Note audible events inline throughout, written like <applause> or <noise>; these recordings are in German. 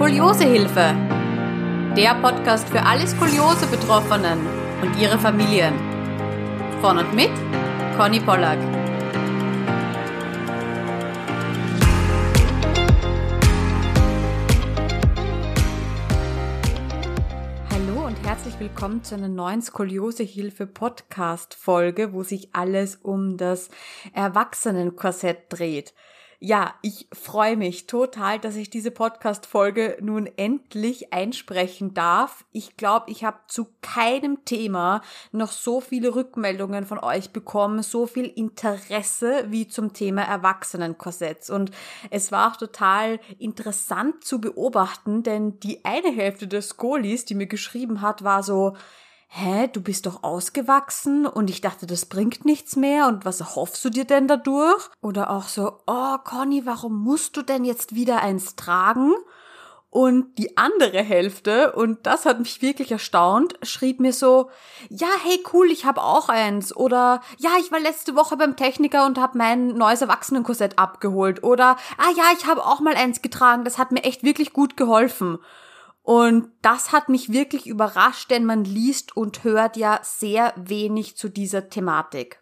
Skoliosehilfe. Der Podcast für alle Skoliose-Betroffenen und ihre Familien. Von und mit Conny Pollack. Hallo und herzlich willkommen zu einer neuen Skoliosehilfe-Podcast-Folge, wo sich alles um das Erwachsenenkorsett dreht. Ja, ich freue mich total, dass ich diese Podcast-Folge nun endlich einsprechen darf. Ich glaube, ich habe zu keinem Thema noch so viele Rückmeldungen von euch bekommen, so viel Interesse wie zum Thema Erwachsenenkorsetts. Und es war auch total interessant zu beobachten, denn die eine Hälfte des Skolis, die mir geschrieben hat, war so, hä, du bist doch ausgewachsen und ich dachte, das bringt nichts mehr und was erhoffst du dir denn dadurch? Oder auch so, oh Conny, warum musst du denn jetzt wieder eins tragen? Und die andere Hälfte, und das hat mich wirklich erstaunt, schrieb mir so, ja, hey cool, ich habe auch eins. Oder ja, ich war letzte Woche beim Techniker und habe mein neues Erwachsenenkorsett abgeholt. Oder ah ja, ich habe auch mal eins getragen, das hat mir echt wirklich gut geholfen. Und das hat mich wirklich überrascht, denn man liest und hört ja sehr wenig zu dieser Thematik.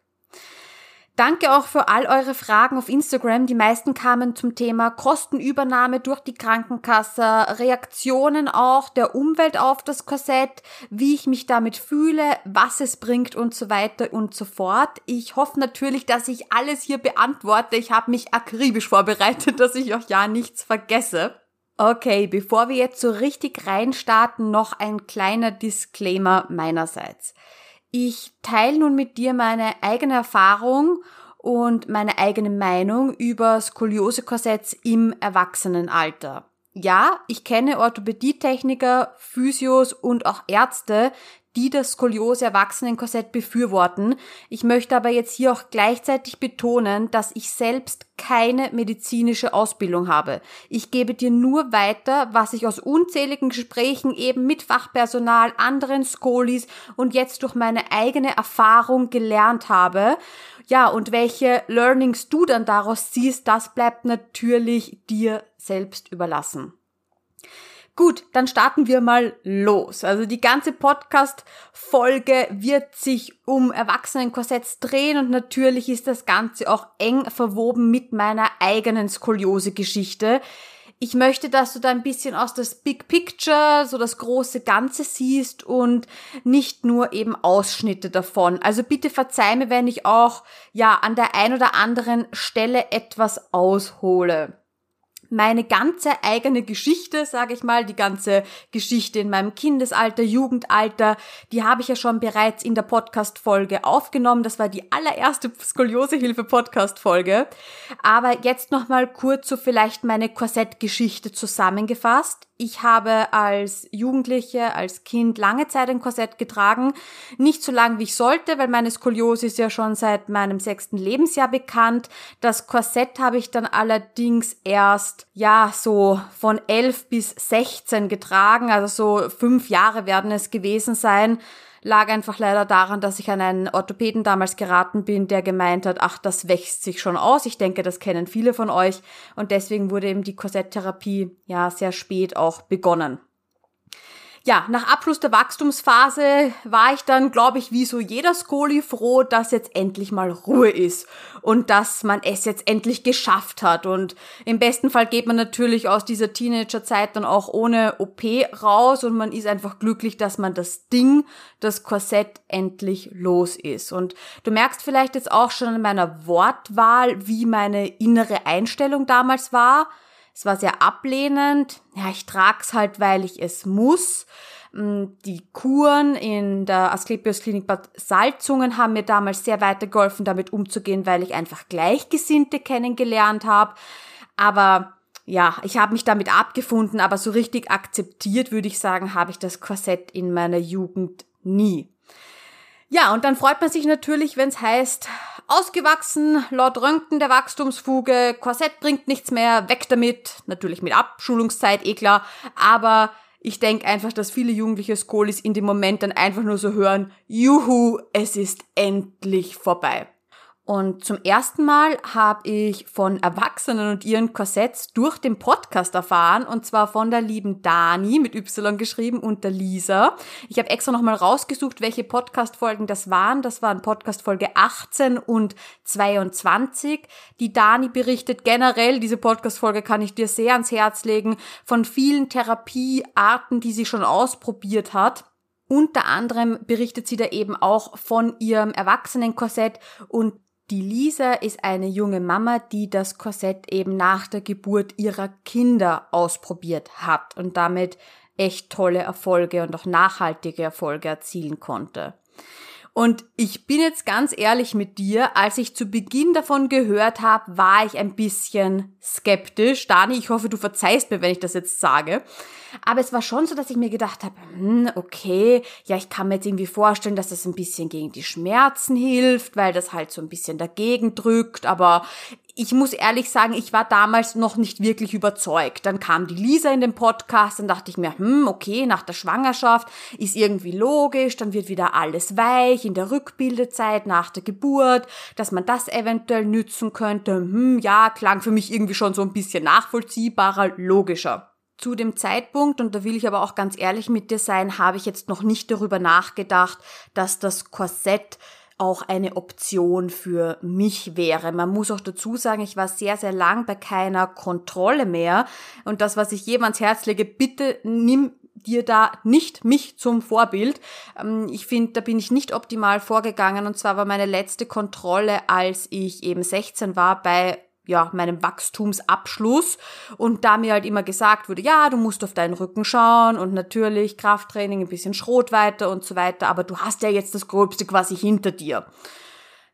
Danke auch für all eure Fragen auf Instagram. Die meisten kamen zum Thema Kostenübernahme durch die Krankenkasse, Reaktionen auch der Umwelt auf das Korsett, wie ich mich damit fühle, was es bringt und so weiter und so fort. Ich hoffe natürlich, dass ich alles hier beantworte. Ich habe mich akribisch vorbereitet, <laughs> dass ich auch ja nichts vergesse. Okay, bevor wir jetzt so richtig reinstarten, noch ein kleiner Disclaimer meinerseits. Ich teile nun mit dir meine eigene Erfahrung und meine eigene Meinung über Skoliose-Korsetts im Erwachsenenalter. Ja, ich kenne Orthopädietechniker, Physios und auch Ärzte, die das Skoliose-Erwachsenenkorsett befürworten. Ich möchte aber jetzt hier auch gleichzeitig betonen, dass ich selbst keine medizinische Ausbildung habe. Ich gebe dir nur weiter, was ich aus unzähligen Gesprächen eben mit Fachpersonal, anderen Skolis und jetzt durch meine eigene Erfahrung gelernt habe. Ja, und welche Learnings du dann daraus ziehst, das bleibt natürlich dir selbst überlassen. Gut, dann starten wir mal los. Also die ganze Podcast-Folge wird sich um Erwachsenenkorsetts drehen und natürlich ist das Ganze auch eng verwoben mit meiner eigenen Skoliose-Geschichte. Ich möchte, dass du da ein bisschen aus das Big Picture, so das große Ganze siehst und nicht nur eben Ausschnitte davon. Also bitte verzeih mir, wenn ich auch, ja, an der ein oder anderen Stelle etwas aushole meine ganze eigene Geschichte, sage ich mal, die ganze Geschichte in meinem Kindesalter, Jugendalter, die habe ich ja schon bereits in der Podcast-Folge aufgenommen. Das war die allererste Skoliosehilfe-Podcast-Folge. Aber jetzt nochmal kurz so vielleicht meine Korsettgeschichte zusammengefasst. Ich habe als Jugendliche, als Kind lange Zeit ein Korsett getragen. Nicht so lange, wie ich sollte, weil meine Skoliose ist ja schon seit meinem sechsten Lebensjahr bekannt. Das Korsett habe ich dann allerdings erst, ja, so von elf bis sechzehn getragen. Also so fünf Jahre werden es gewesen sein lag einfach leider daran, dass ich an einen Orthopäden damals geraten bin, der gemeint hat, ach, das wächst sich schon aus. Ich denke, das kennen viele von euch. Und deswegen wurde eben die Korsetttherapie ja sehr spät auch begonnen ja, nach Abschluss der Wachstumsphase war ich dann, glaube ich, wie so jeder Skoli froh, dass jetzt endlich mal Ruhe ist und dass man es jetzt endlich geschafft hat. Und im besten Fall geht man natürlich aus dieser Teenagerzeit dann auch ohne OP raus und man ist einfach glücklich, dass man das Ding, das Korsett endlich los ist. Und du merkst vielleicht jetzt auch schon an meiner Wortwahl, wie meine innere Einstellung damals war. Es war sehr ablehnend. Ja, ich trag's halt, weil ich es muss. Mm, die Kuren in der Asklepios Klinik Bad Salzungen haben mir damals sehr weitergeholfen, damit umzugehen, weil ich einfach Gleichgesinnte kennengelernt habe. Aber ja, ich habe mich damit abgefunden, aber so richtig akzeptiert, würde ich sagen, habe ich das Korsett in meiner Jugend nie. Ja, und dann freut man sich natürlich, wenn es heißt, ausgewachsen, laut Röntgen der Wachstumsfuge, Korsett bringt nichts mehr, weg damit, natürlich mit Abschulungszeit, eh klar, aber ich denke einfach, dass viele jugendliche Skolis in dem Moment dann einfach nur so hören, juhu, es ist endlich vorbei. Und zum ersten Mal habe ich von Erwachsenen und ihren Korsetts durch den Podcast erfahren, und zwar von der lieben Dani mit Y geschrieben und der Lisa. Ich habe extra nochmal rausgesucht, welche Podcast-Folgen das waren. Das waren Podcast-Folge 18 und 22. Die Dani berichtet generell, diese Podcast-Folge kann ich dir sehr ans Herz legen, von vielen Therapiearten, die sie schon ausprobiert hat. Unter anderem berichtet sie da eben auch von ihrem Erwachsenenkorsett und die Lisa ist eine junge Mama, die das Korsett eben nach der Geburt ihrer Kinder ausprobiert hat und damit echt tolle Erfolge und auch nachhaltige Erfolge erzielen konnte. Und ich bin jetzt ganz ehrlich mit dir, als ich zu Beginn davon gehört habe, war ich ein bisschen skeptisch. Dani, ich hoffe, du verzeihst mir, wenn ich das jetzt sage. Aber es war schon so, dass ich mir gedacht habe, hm, okay, ja, ich kann mir jetzt irgendwie vorstellen, dass das ein bisschen gegen die Schmerzen hilft, weil das halt so ein bisschen dagegen drückt. Aber ich muss ehrlich sagen, ich war damals noch nicht wirklich überzeugt. Dann kam die Lisa in den Podcast, dann dachte ich mir, hm, okay, nach der Schwangerschaft ist irgendwie logisch, dann wird wieder alles weich in der Rückbildezeit nach der Geburt, dass man das eventuell nützen könnte. Hm, ja, klang für mich irgendwie schon so ein bisschen nachvollziehbarer, logischer. Zu dem Zeitpunkt, und da will ich aber auch ganz ehrlich mit dir sein, habe ich jetzt noch nicht darüber nachgedacht, dass das Korsett auch eine Option für mich wäre. Man muss auch dazu sagen, ich war sehr, sehr lang bei keiner Kontrolle mehr. Und das, was ich jedem ans Herz lege, bitte nimm dir da nicht mich zum Vorbild. Ähm, ich finde, da bin ich nicht optimal vorgegangen. Und zwar war meine letzte Kontrolle, als ich eben 16 war, bei ja, meinem Wachstumsabschluss und da mir halt immer gesagt wurde, ja, du musst auf deinen Rücken schauen und natürlich Krafttraining, ein bisschen Schrot weiter und so weiter, aber du hast ja jetzt das Gröbste quasi hinter dir.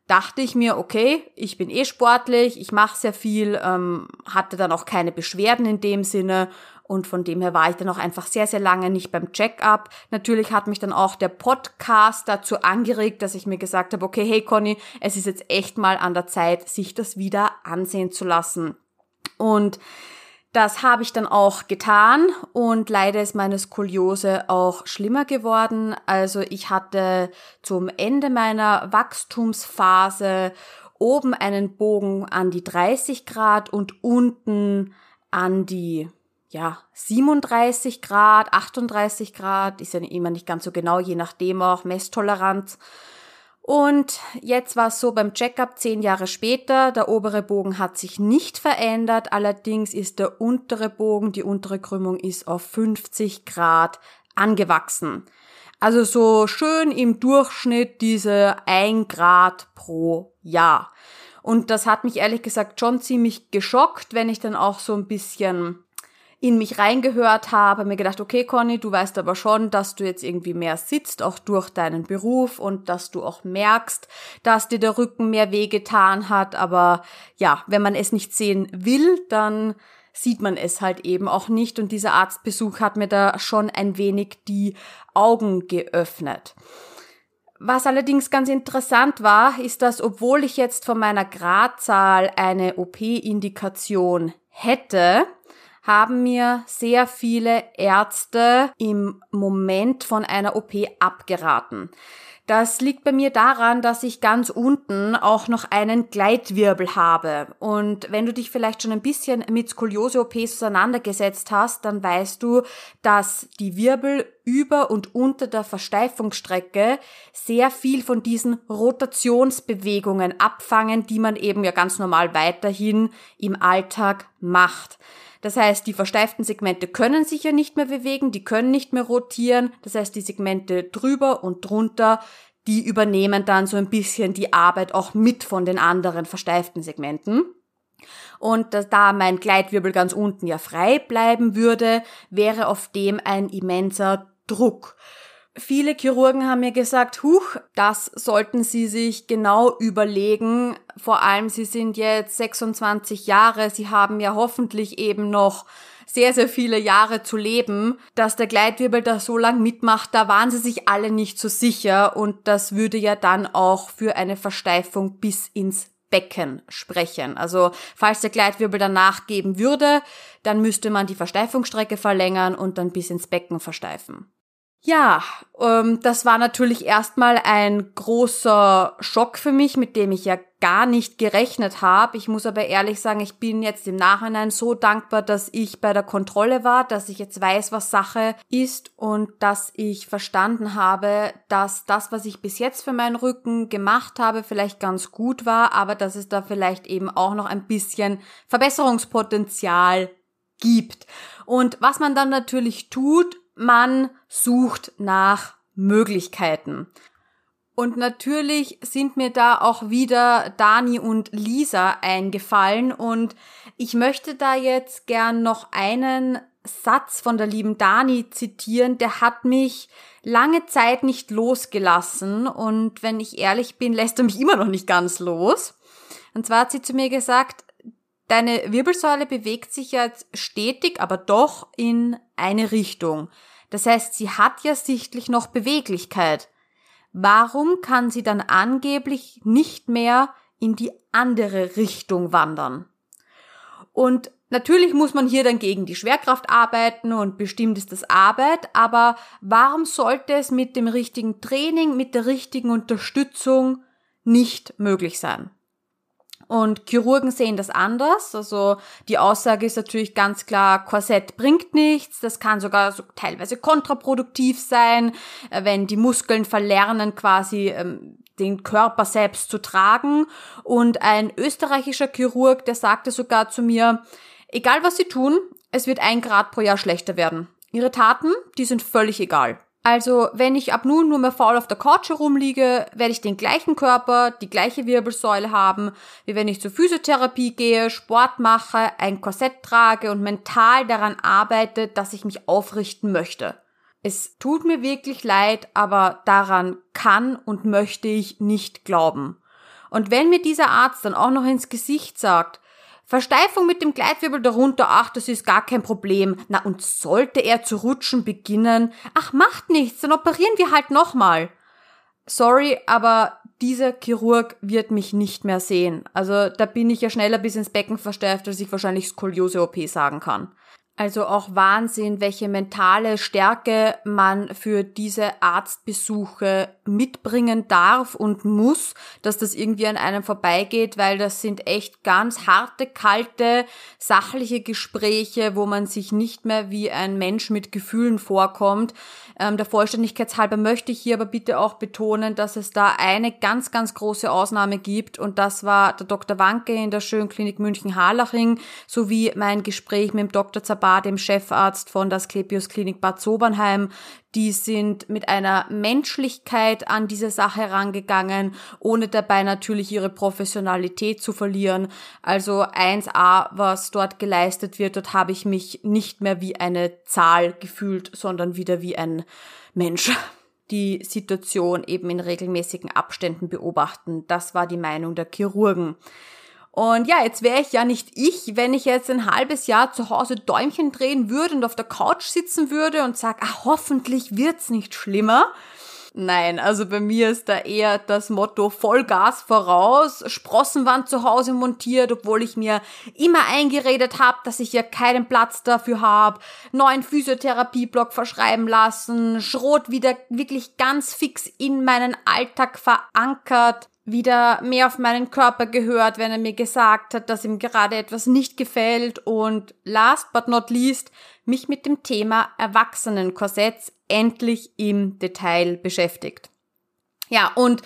Dachte ich mir, okay, ich bin eh sportlich, ich mache sehr viel, ähm, hatte dann auch keine Beschwerden in dem Sinne und von dem her war ich dann auch einfach sehr, sehr lange nicht beim Check-up. Natürlich hat mich dann auch der Podcast dazu angeregt, dass ich mir gesagt habe, okay, hey Conny, es ist jetzt echt mal an der Zeit, sich das wieder ansehen zu lassen. Und das habe ich dann auch getan und leider ist meine Skoliose auch schlimmer geworden. Also ich hatte zum Ende meiner Wachstumsphase oben einen Bogen an die 30 Grad und unten an die ja, 37 Grad, 38 Grad, ist ja immer nicht ganz so genau, je nachdem auch Messtoleranz. Und jetzt war es so beim Checkup zehn Jahre später, der obere Bogen hat sich nicht verändert, allerdings ist der untere Bogen, die untere Krümmung ist auf 50 Grad angewachsen. Also so schön im Durchschnitt diese ein Grad pro Jahr. Und das hat mich ehrlich gesagt schon ziemlich geschockt, wenn ich dann auch so ein bisschen in mich reingehört habe, mir gedacht, okay, Conny, du weißt aber schon, dass du jetzt irgendwie mehr sitzt, auch durch deinen Beruf und dass du auch merkst, dass dir der Rücken mehr wehgetan hat. Aber ja, wenn man es nicht sehen will, dann sieht man es halt eben auch nicht. Und dieser Arztbesuch hat mir da schon ein wenig die Augen geöffnet. Was allerdings ganz interessant war, ist, dass obwohl ich jetzt von meiner Gradzahl eine OP-Indikation hätte, haben mir sehr viele Ärzte im Moment von einer OP abgeraten. Das liegt bei mir daran, dass ich ganz unten auch noch einen Gleitwirbel habe. Und wenn du dich vielleicht schon ein bisschen mit Skoliose-OPs auseinandergesetzt hast, dann weißt du, dass die Wirbel über und unter der Versteifungsstrecke sehr viel von diesen Rotationsbewegungen abfangen, die man eben ja ganz normal weiterhin im Alltag macht. Das heißt, die versteiften Segmente können sich ja nicht mehr bewegen, die können nicht mehr rotieren. Das heißt, die Segmente drüber und drunter, die übernehmen dann so ein bisschen die Arbeit auch mit von den anderen versteiften Segmenten. Und da mein Gleitwirbel ganz unten ja frei bleiben würde, wäre auf dem ein immenser Druck. Viele Chirurgen haben mir gesagt, huch, das sollten Sie sich genau überlegen. Vor allem, Sie sind jetzt 26 Jahre, Sie haben ja hoffentlich eben noch sehr, sehr viele Jahre zu leben, dass der Gleitwirbel da so lang mitmacht, da waren sie sich alle nicht so sicher und das würde ja dann auch für eine Versteifung bis ins Becken sprechen. Also falls der Gleitwirbel dann nachgeben würde, dann müsste man die Versteifungsstrecke verlängern und dann bis ins Becken versteifen. Ja, ähm, das war natürlich erstmal ein großer Schock für mich, mit dem ich ja gar nicht gerechnet habe. Ich muss aber ehrlich sagen, ich bin jetzt im Nachhinein so dankbar, dass ich bei der Kontrolle war, dass ich jetzt weiß, was Sache ist und dass ich verstanden habe, dass das, was ich bis jetzt für meinen Rücken gemacht habe, vielleicht ganz gut war, aber dass es da vielleicht eben auch noch ein bisschen Verbesserungspotenzial gibt. Und was man dann natürlich tut, man sucht nach Möglichkeiten. Und natürlich sind mir da auch wieder Dani und Lisa eingefallen und ich möchte da jetzt gern noch einen Satz von der lieben Dani zitieren, der hat mich lange Zeit nicht losgelassen und wenn ich ehrlich bin, <laughs> lässt er mich immer noch nicht ganz los. Und zwar hat sie zu mir gesagt, deine Wirbelsäule bewegt sich jetzt stetig, aber doch in eine Richtung. Das heißt, sie hat ja sichtlich noch Beweglichkeit. Warum kann sie dann angeblich nicht mehr in die andere Richtung wandern? Und natürlich muss man hier dann gegen die Schwerkraft arbeiten und bestimmt ist das Arbeit, aber warum sollte es mit dem richtigen Training, mit der richtigen Unterstützung nicht möglich sein? Und Chirurgen sehen das anders. Also die Aussage ist natürlich ganz klar, Korsett bringt nichts. Das kann sogar so teilweise kontraproduktiv sein, äh, wenn die Muskeln verlernen, quasi ähm, den Körper selbst zu tragen. Und ein österreichischer Chirurg, der sagte sogar zu mir, egal was sie tun, es wird ein Grad pro Jahr schlechter werden. Ihre Taten, die sind völlig egal. Also, wenn ich ab nun nur mehr faul auf der Couch herumliege, werde ich den gleichen Körper, die gleiche Wirbelsäule haben, wie wenn ich zur Physiotherapie gehe, Sport mache, ein Korsett trage und mental daran arbeite, dass ich mich aufrichten möchte. Es tut mir wirklich leid, aber daran kann und möchte ich nicht glauben. Und wenn mir dieser Arzt dann auch noch ins Gesicht sagt, Versteifung mit dem Gleitwirbel darunter, ach, das ist gar kein Problem. Na, und sollte er zu rutschen beginnen, ach, macht nichts, dann operieren wir halt nochmal. Sorry, aber dieser Chirurg wird mich nicht mehr sehen. Also da bin ich ja schneller bis ins Becken versteift, als ich wahrscheinlich Skoliose-OP sagen kann. Also auch Wahnsinn, welche mentale Stärke man für diese Arztbesuche mitbringen darf und muss, dass das irgendwie an einem vorbeigeht, weil das sind echt ganz harte, kalte, sachliche Gespräche, wo man sich nicht mehr wie ein Mensch mit Gefühlen vorkommt. Ähm, der Vollständigkeit halber möchte ich hier aber bitte auch betonen, dass es da eine ganz, ganz große Ausnahme gibt und das war der Dr. Wanke in der Schönklinik München-Harlaching sowie mein Gespräch mit dem Dr. Zabar Bar, dem Chefarzt von der Sklepios Klinik Bad Sobernheim. Die sind mit einer Menschlichkeit an diese Sache herangegangen, ohne dabei natürlich ihre Professionalität zu verlieren. Also 1a, was dort geleistet wird, dort habe ich mich nicht mehr wie eine Zahl gefühlt, sondern wieder wie ein Mensch die Situation eben in regelmäßigen Abständen beobachten. Das war die Meinung der Chirurgen. Und ja, jetzt wäre ich ja nicht ich, wenn ich jetzt ein halbes Jahr zu Hause Däumchen drehen würde und auf der Couch sitzen würde und sag, ah, hoffentlich wird's nicht schlimmer. Nein, also bei mir ist da eher das Motto Vollgas voraus, Sprossenwand zu Hause montiert, obwohl ich mir immer eingeredet habe, dass ich ja keinen Platz dafür habe, neuen Physiotherapieblock verschreiben lassen, Schrot wieder wirklich ganz fix in meinen Alltag verankert wieder mehr auf meinen Körper gehört, wenn er mir gesagt hat, dass ihm gerade etwas nicht gefällt und last but not least mich mit dem Thema Erwachsenenkorsetts endlich im Detail beschäftigt. Ja, und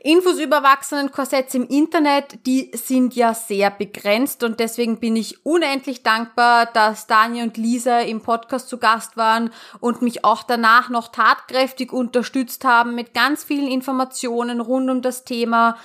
Infos über Erwachsenenkorsetts im Internet, die sind ja sehr begrenzt und deswegen bin ich unendlich dankbar, dass Dani und Lisa im Podcast zu Gast waren und mich auch danach noch tatkräftig unterstützt haben mit ganz vielen Informationen rund um das Thema.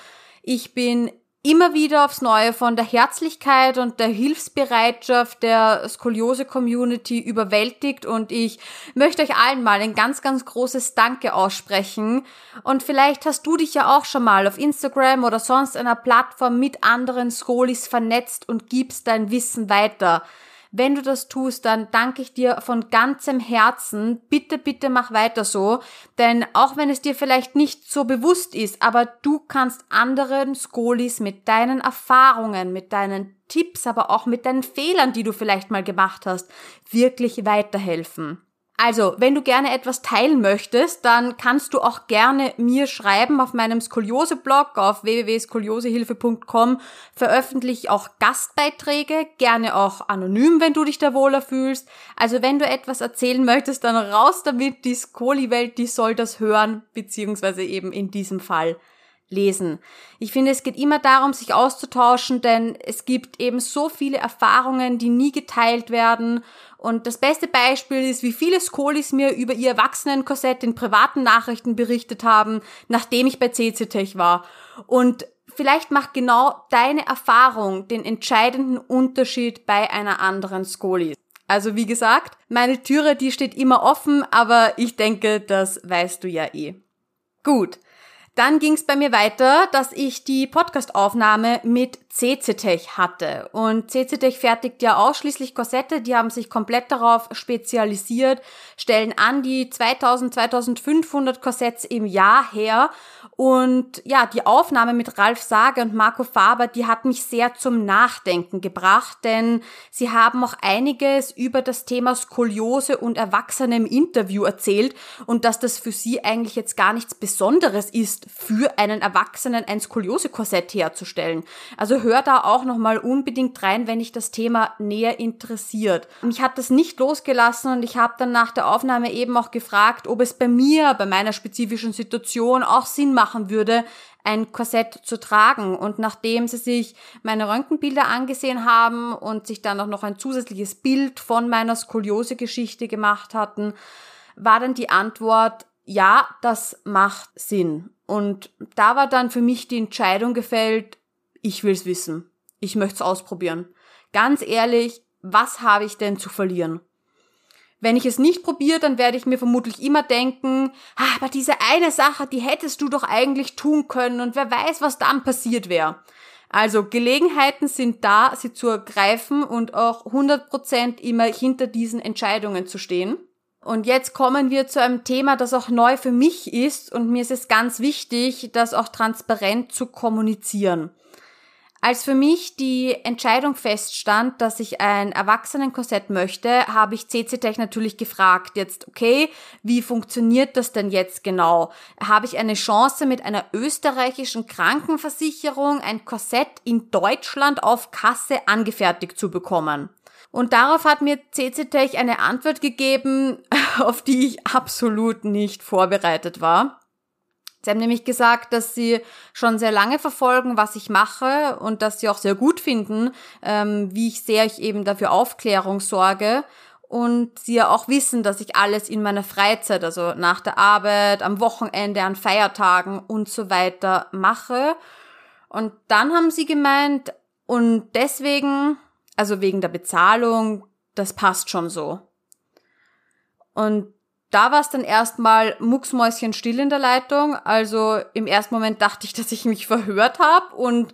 Ich bin immer wieder aufs Neue von der Herzlichkeit und der Hilfsbereitschaft der Skoliose-Community überwältigt und ich möchte euch allen mal ein ganz, ganz großes Danke aussprechen. Und vielleicht hast du dich ja auch schon mal auf Instagram oder sonst einer Plattform mit anderen Skolis vernetzt und gibst dein Wissen weiter. Wenn du das tust, dann danke ich dir von ganzem Herzen. Bitte, bitte mach weiter so. Denn auch wenn es dir vielleicht nicht so bewusst ist, aber du kannst anderen Skolis mit deinen Erfahrungen, mit deinen Tipps, aber auch mit deinen Fehlern, die du vielleicht mal gemacht hast, wirklich weiterhelfen. Also, wenn du gerne etwas teilen möchtest, dann kannst du auch gerne mir schreiben auf meinem Skoliose-Blog auf www.skoliosehilfe.com. Veröffentliche auch Gastbeiträge, gerne auch anonym, wenn du dich da wohler fühlst. Also, wenn du etwas erzählen möchtest, dann raus damit. Die Skoli-Welt, die soll das hören, beziehungsweise eben in diesem Fall lesen. Ich finde, es geht immer darum, sich auszutauschen, denn es gibt eben so viele Erfahrungen, die nie geteilt werden. Und das beste Beispiel ist, wie viele Skolis mir über ihr Erwachsenenkorsett in privaten Nachrichten berichtet haben, nachdem ich bei CCTech war. Und vielleicht macht genau deine Erfahrung den entscheidenden Unterschied bei einer anderen Skoli. Also wie gesagt, meine Türe, die steht immer offen, aber ich denke, das weißt du ja eh. Gut. Dann ging es bei mir weiter, dass ich die Podcastaufnahme mit CCTech hatte. Und CCTech fertigt ja ausschließlich Korsette, die haben sich komplett darauf spezialisiert, stellen an die 2000, 2500 Korsetts im Jahr her und ja, die Aufnahme mit Ralf Sager und Marco Faber, die hat mich sehr zum Nachdenken gebracht, denn sie haben auch einiges über das Thema Skoliose und Erwachsene im Interview erzählt und dass das für sie eigentlich jetzt gar nichts Besonderes ist, für einen Erwachsenen ein Skoliose-Korsett herzustellen. Also hör da auch nochmal unbedingt rein, wenn dich das Thema näher interessiert. Mich hat das nicht losgelassen und ich habe dann nach der Aufnahme eben auch gefragt, ob es bei mir, bei meiner spezifischen Situation auch Sinn macht, machen würde, ein Korsett zu tragen. Und nachdem sie sich meine Röntgenbilder angesehen haben und sich dann auch noch ein zusätzliches Bild von meiner Skoliose-Geschichte gemacht hatten, war dann die Antwort, ja, das macht Sinn. Und da war dann für mich die Entscheidung gefällt, ich will's wissen. Ich möchte es ausprobieren. Ganz ehrlich, was habe ich denn zu verlieren? Wenn ich es nicht probiere, dann werde ich mir vermutlich immer denken, ah, aber diese eine Sache, die hättest du doch eigentlich tun können und wer weiß, was dann passiert wäre. Also Gelegenheiten sind da, sie zu ergreifen und auch 100% immer hinter diesen Entscheidungen zu stehen. Und jetzt kommen wir zu einem Thema, das auch neu für mich ist und mir ist es ganz wichtig, das auch transparent zu kommunizieren. Als für mich die Entscheidung feststand, dass ich ein Erwachsenenkorsett möchte, habe ich CC-Tech natürlich gefragt, jetzt, okay, wie funktioniert das denn jetzt genau? Habe ich eine Chance mit einer österreichischen Krankenversicherung ein Korsett in Deutschland auf Kasse angefertigt zu bekommen? Und darauf hat mir CC-Tech eine Antwort gegeben, <laughs> auf die ich absolut nicht vorbereitet war. Sie haben nämlich gesagt, dass sie schon sehr lange verfolgen, was ich mache und dass sie auch sehr gut finden, ähm, wie ich sehr ich eben dafür Aufklärung sorge. Und sie ja auch wissen, dass ich alles in meiner Freizeit, also nach der Arbeit, am Wochenende, an Feiertagen und so weiter mache. Und dann haben sie gemeint, und deswegen, also wegen der Bezahlung, das passt schon so. Und da war es dann erstmal mucksmäuschen still in der Leitung. Also im ersten Moment dachte ich, dass ich mich verhört habe und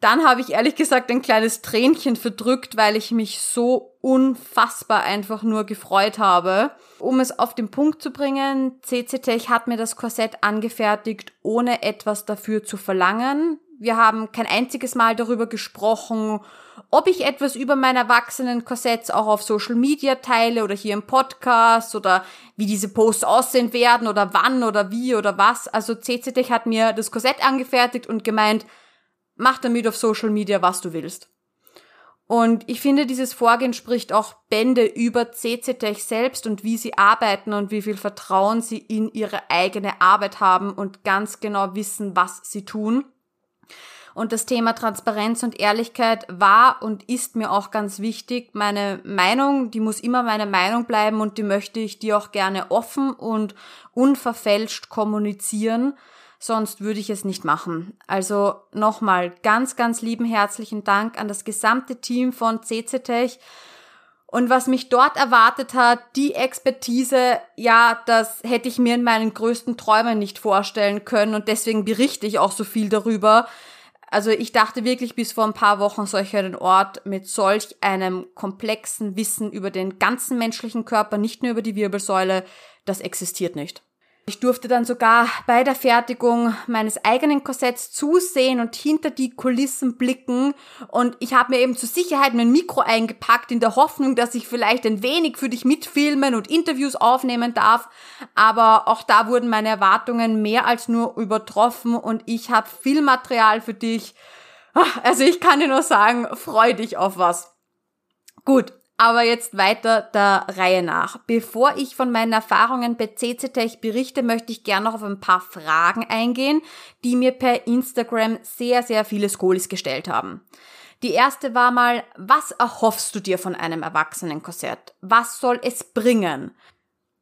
dann habe ich ehrlich gesagt ein kleines Tränchen verdrückt, weil ich mich so unfassbar einfach nur gefreut habe. Um es auf den Punkt zu bringen, CC Tech hat mir das Korsett angefertigt, ohne etwas dafür zu verlangen. Wir haben kein einziges Mal darüber gesprochen, ob ich etwas über mein Erwachsenen-Korsetts auch auf Social Media teile oder hier im Podcast oder wie diese Posts aussehen werden oder wann oder wie oder was. Also CCTech hat mir das Korsett angefertigt und gemeint, mach damit auf Social Media, was du willst. Und ich finde, dieses Vorgehen spricht auch Bände über CCTech selbst und wie sie arbeiten und wie viel Vertrauen sie in ihre eigene Arbeit haben und ganz genau wissen, was sie tun. Und das Thema Transparenz und Ehrlichkeit war und ist mir auch ganz wichtig. Meine Meinung, die muss immer meine Meinung bleiben und die möchte ich dir auch gerne offen und unverfälscht kommunizieren. Sonst würde ich es nicht machen. Also nochmal ganz, ganz lieben herzlichen Dank an das gesamte Team von CCTech. Und was mich dort erwartet hat, die Expertise, ja, das hätte ich mir in meinen größten Träumen nicht vorstellen können und deswegen berichte ich auch so viel darüber, also ich dachte wirklich bis vor ein paar Wochen solch einen Ort mit solch einem komplexen Wissen über den ganzen menschlichen Körper, nicht nur über die Wirbelsäule, das existiert nicht. Ich durfte dann sogar bei der Fertigung meines eigenen Korsetts zusehen und hinter die Kulissen blicken. Und ich habe mir eben zur Sicherheit mein Mikro eingepackt in der Hoffnung, dass ich vielleicht ein wenig für dich mitfilmen und Interviews aufnehmen darf. Aber auch da wurden meine Erwartungen mehr als nur übertroffen und ich habe viel Material für dich. Also ich kann dir nur sagen, freu dich auf was. Gut, aber jetzt weiter der Reihe nach. Bevor ich von meinen Erfahrungen bei CCTech berichte, möchte ich gerne noch auf ein paar Fragen eingehen, die mir per Instagram sehr, sehr viele Skolis gestellt haben. Die erste war mal, was erhoffst du dir von einem Erwachsenenkorsett? Was soll es bringen?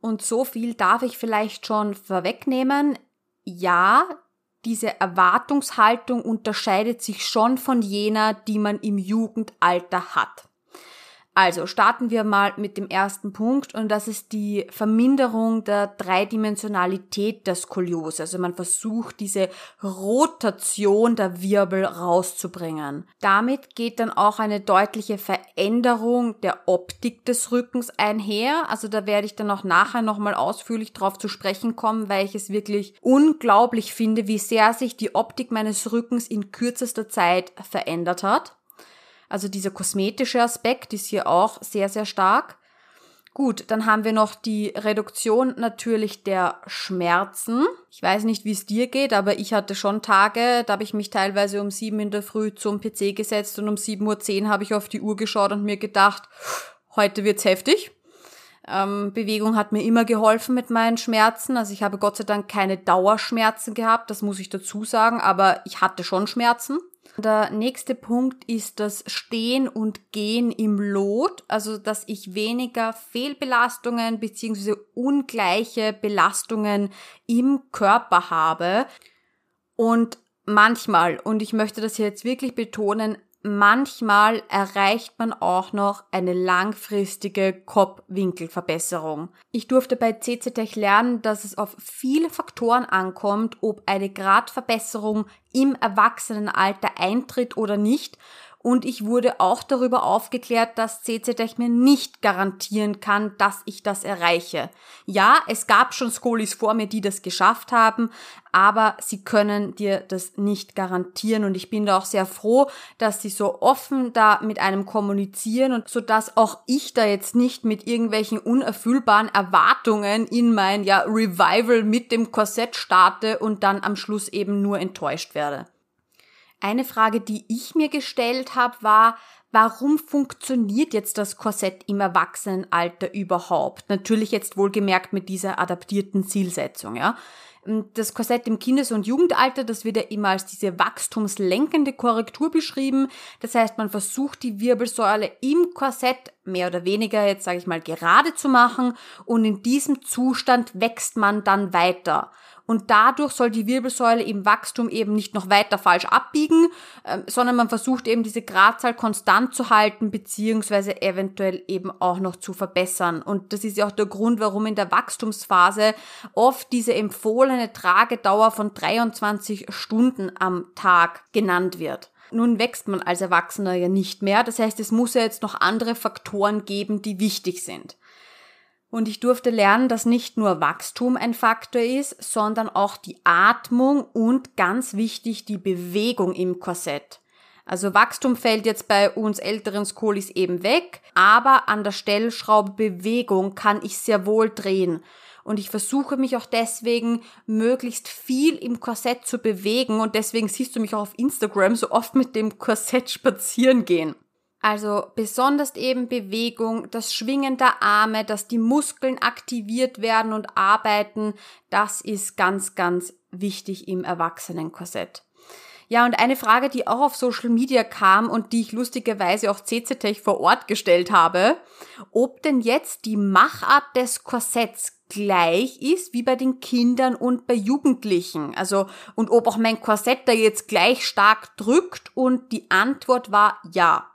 Und so viel darf ich vielleicht schon vorwegnehmen. Ja, diese Erwartungshaltung unterscheidet sich schon von jener, die man im Jugendalter hat. Also starten wir mal mit dem ersten Punkt und das ist die Verminderung der Dreidimensionalität der Skoliose. Also man versucht diese Rotation der Wirbel rauszubringen. Damit geht dann auch eine deutliche Veränderung der Optik des Rückens einher. Also da werde ich dann auch nachher nochmal ausführlich drauf zu sprechen kommen, weil ich es wirklich unglaublich finde, wie sehr sich die Optik meines Rückens in kürzester Zeit verändert hat. Also dieser kosmetische Aspekt ist hier auch sehr, sehr stark. Gut, dann haben wir noch die Reduktion natürlich der Schmerzen. Ich weiß nicht, wie es dir geht, aber ich hatte schon Tage, da habe ich mich teilweise um sieben in der Früh zum PC gesetzt und um sieben Uhr zehn habe ich auf die Uhr geschaut und mir gedacht, heute wird's heftig. Ähm, Bewegung hat mir immer geholfen mit meinen Schmerzen. Also ich habe Gott sei Dank keine Dauerschmerzen gehabt, das muss ich dazu sagen, aber ich hatte schon Schmerzen. Der nächste Punkt ist das Stehen und Gehen im Lot, also dass ich weniger Fehlbelastungen beziehungsweise ungleiche Belastungen im Körper habe. Und manchmal, und ich möchte das jetzt wirklich betonen, manchmal erreicht man auch noch eine langfristige Kopfwinkelverbesserung. Ich durfte bei CCTech lernen, dass es auf viele Faktoren ankommt, ob eine Gradverbesserung im Erwachsenenalter eintritt oder nicht und ich wurde auch darüber aufgeklärt, dass CCTech mir nicht garantieren kann, dass ich das erreiche. Ja, es gab schon Skolis vor mir, die das geschafft haben, aber sie können dir das nicht garantieren und ich bin da auch sehr froh, dass sie so offen da mit einem kommunizieren und so dass auch ich da jetzt nicht mit irgendwelchen unerfüllbaren Erwartungen in mein ja Revival mit dem Korsett starte und dann am Schluss eben nur enttäuscht werde. Eine Frage, die ich mir gestellt habe, war, warum funktioniert jetzt das Korsett im Erwachsenenalter überhaupt? Natürlich jetzt wohlgemerkt mit dieser adaptierten Zielsetzung, ja. Das Korsett im Kindes- und Jugendalter, das wird ja immer als diese wachstumslenkende Korrektur beschrieben. Das heißt, man versucht die Wirbelsäule im Korsett mehr oder weniger, jetzt sage ich mal, gerade zu machen und in diesem Zustand wächst man dann weiter und dadurch soll die Wirbelsäule im Wachstum eben nicht noch weiter falsch abbiegen, äh, sondern man versucht eben diese Gradzahl konstant zu halten, beziehungsweise eventuell eben auch noch zu verbessern. Und das ist ja auch der Grund, warum in der Wachstumsphase oft diese empfohlene Tragedauer von 23 Stunden am Tag genannt wird. Nun wächst man als Erwachsener ja nicht mehr. Das heißt, es muss ja jetzt noch andere Faktoren geben, die wichtig sind. Und ich durfte lernen, dass nicht nur Wachstum ein Faktor ist, sondern auch die Atmung und ganz wichtig die Bewegung im Korsett. Also Wachstum fällt jetzt bei uns älteren Skolis eben weg, aber an der Stellschraube Bewegung kann ich sehr wohl drehen. Und ich versuche mich auch deswegen möglichst viel im Korsett zu bewegen und deswegen siehst du mich auch auf Instagram so oft mit dem Korsett spazieren gehen. Also besonders eben Bewegung, das Schwingen der Arme, dass die Muskeln aktiviert werden und arbeiten, das ist ganz, ganz wichtig im Erwachsenenkorsett. Ja, und eine Frage, die auch auf Social Media kam und die ich lustigerweise auch CCTech vor Ort gestellt habe, ob denn jetzt die Machart des Korsetts gleich ist wie bei den Kindern und bei Jugendlichen. Also, und ob auch mein Korsett da jetzt gleich stark drückt und die Antwort war ja.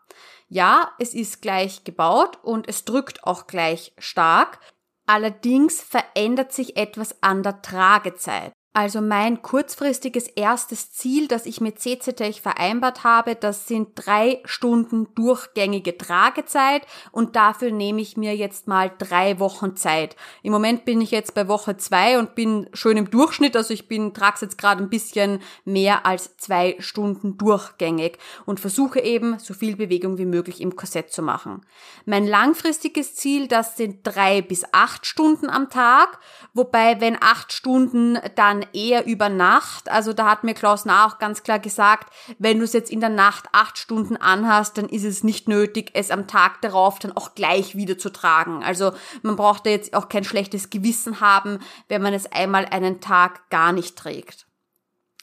Ja, es ist gleich gebaut und es drückt auch gleich stark. Allerdings verändert sich etwas an der Tragezeit. Also mein kurzfristiges erstes Ziel, das ich mit CCTech vereinbart habe, das sind drei Stunden durchgängige Tragezeit und dafür nehme ich mir jetzt mal drei Wochen Zeit. Im Moment bin ich jetzt bei Woche zwei und bin schön im Durchschnitt, also ich bin, trag's jetzt gerade ein bisschen mehr als zwei Stunden durchgängig und versuche eben so viel Bewegung wie möglich im Korsett zu machen. Mein langfristiges Ziel, das sind drei bis acht Stunden am Tag, wobei wenn acht Stunden dann eher über Nacht. Also da hat mir Klaus Nah auch ganz klar gesagt, wenn du es jetzt in der Nacht acht Stunden anhast, dann ist es nicht nötig, es am Tag darauf dann auch gleich wieder zu tragen. Also man braucht da jetzt auch kein schlechtes Gewissen haben, wenn man es einmal einen Tag gar nicht trägt.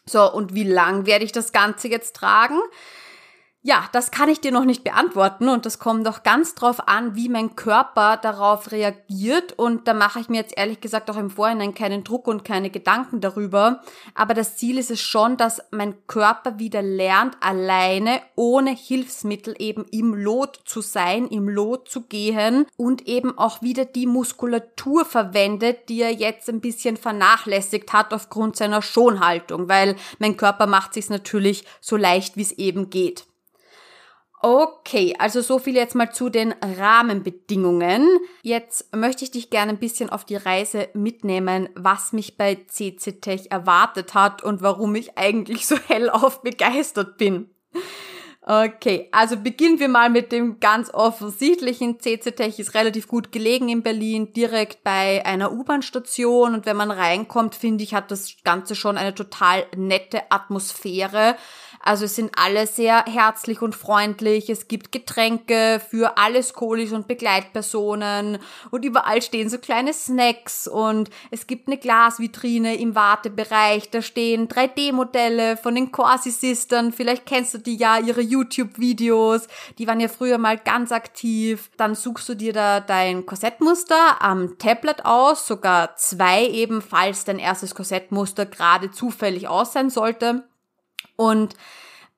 So, und wie lang werde ich das Ganze jetzt tragen? Ja, das kann ich dir noch nicht beantworten und das kommt doch ganz drauf an, wie mein Körper darauf reagiert und da mache ich mir jetzt ehrlich gesagt auch im Vorhinein keinen Druck und keine Gedanken darüber. Aber das Ziel ist es schon, dass mein Körper wieder lernt, alleine ohne Hilfsmittel eben im Lot zu sein, im Lot zu gehen und eben auch wieder die Muskulatur verwendet, die er jetzt ein bisschen vernachlässigt hat aufgrund seiner Schonhaltung, weil mein Körper macht sich natürlich so leicht, wie es eben geht. Okay, also so viel jetzt mal zu den Rahmenbedingungen. Jetzt möchte ich dich gerne ein bisschen auf die Reise mitnehmen, was mich bei CC Tech erwartet hat und warum ich eigentlich so hellauf begeistert bin. Okay, also beginnen wir mal mit dem ganz offensichtlichen. CC Tech ist relativ gut gelegen in Berlin, direkt bei einer U-Bahn-Station und wenn man reinkommt, finde ich, hat das Ganze schon eine total nette Atmosphäre. Also es sind alle sehr herzlich und freundlich. Es gibt Getränke für alle Skolis und Begleitpersonen und überall stehen so kleine Snacks und es gibt eine Glasvitrine im Wartebereich. Da stehen 3D-Modelle von den Corsi-Sistern. Vielleicht kennst du die ja, ihre YouTube-Videos. Die waren ja früher mal ganz aktiv. Dann suchst du dir da dein Korsettmuster am Tablet aus, sogar zwei eben, falls dein erstes Korsettmuster gerade zufällig aus sein sollte. Und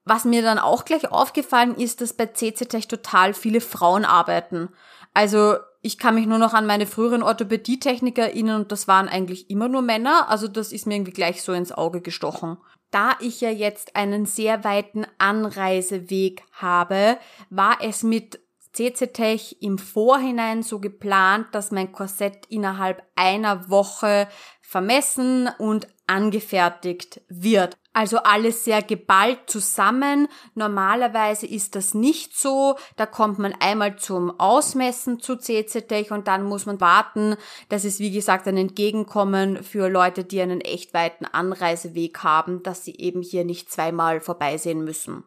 was mir dann auch gleich aufgefallen ist, dass bei CC Tech total viele Frauen arbeiten. Also ich kann mich nur noch an meine früheren Orthopädietechniker erinnern und das waren eigentlich immer nur Männer. Also das ist mir irgendwie gleich so ins Auge gestochen. Da ich ja jetzt einen sehr weiten Anreiseweg habe, war es mit CC Tech im Vorhinein so geplant, dass mein Korsett innerhalb einer Woche vermessen und angefertigt wird. Also alles sehr geballt zusammen. Normalerweise ist das nicht so. Da kommt man einmal zum Ausmessen zu CCTech und dann muss man warten. Das ist wie gesagt ein Entgegenkommen für Leute, die einen echt weiten Anreiseweg haben, dass sie eben hier nicht zweimal vorbeisehen müssen.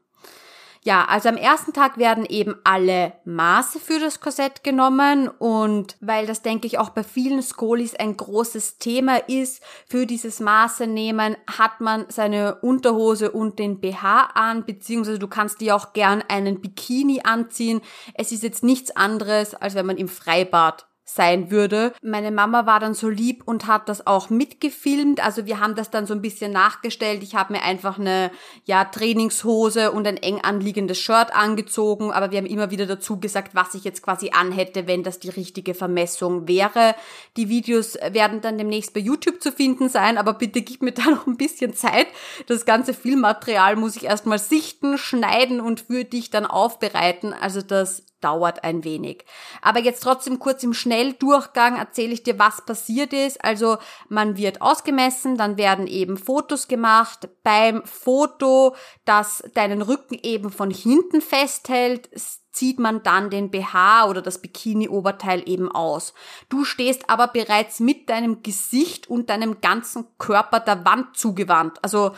Ja, also am ersten Tag werden eben alle Maße für das Korsett genommen und weil das denke ich auch bei vielen Skolis ein großes Thema ist, für dieses Maße nehmen hat man seine Unterhose und den BH an, beziehungsweise du kannst dir auch gern einen Bikini anziehen. Es ist jetzt nichts anderes, als wenn man im Freibad sein würde. Meine Mama war dann so lieb und hat das auch mitgefilmt. Also wir haben das dann so ein bisschen nachgestellt. Ich habe mir einfach eine ja Trainingshose und ein eng anliegendes Shirt angezogen, aber wir haben immer wieder dazu gesagt, was ich jetzt quasi anhätte, wenn das die richtige Vermessung wäre. Die Videos werden dann demnächst bei YouTube zu finden sein, aber bitte gib mir <laughs> da noch ein bisschen Zeit. Das ganze Filmmaterial muss ich erstmal sichten, schneiden und für dich dann aufbereiten. Also das dauert ein wenig. Aber jetzt trotzdem kurz im Schnelldurchgang erzähle ich dir, was passiert ist. Also man wird ausgemessen, dann werden eben Fotos gemacht. Beim Foto, das deinen Rücken eben von hinten festhält, zieht man dann den BH oder das Bikini-Oberteil eben aus. Du stehst aber bereits mit deinem Gesicht und deinem ganzen Körper der Wand zugewandt. Also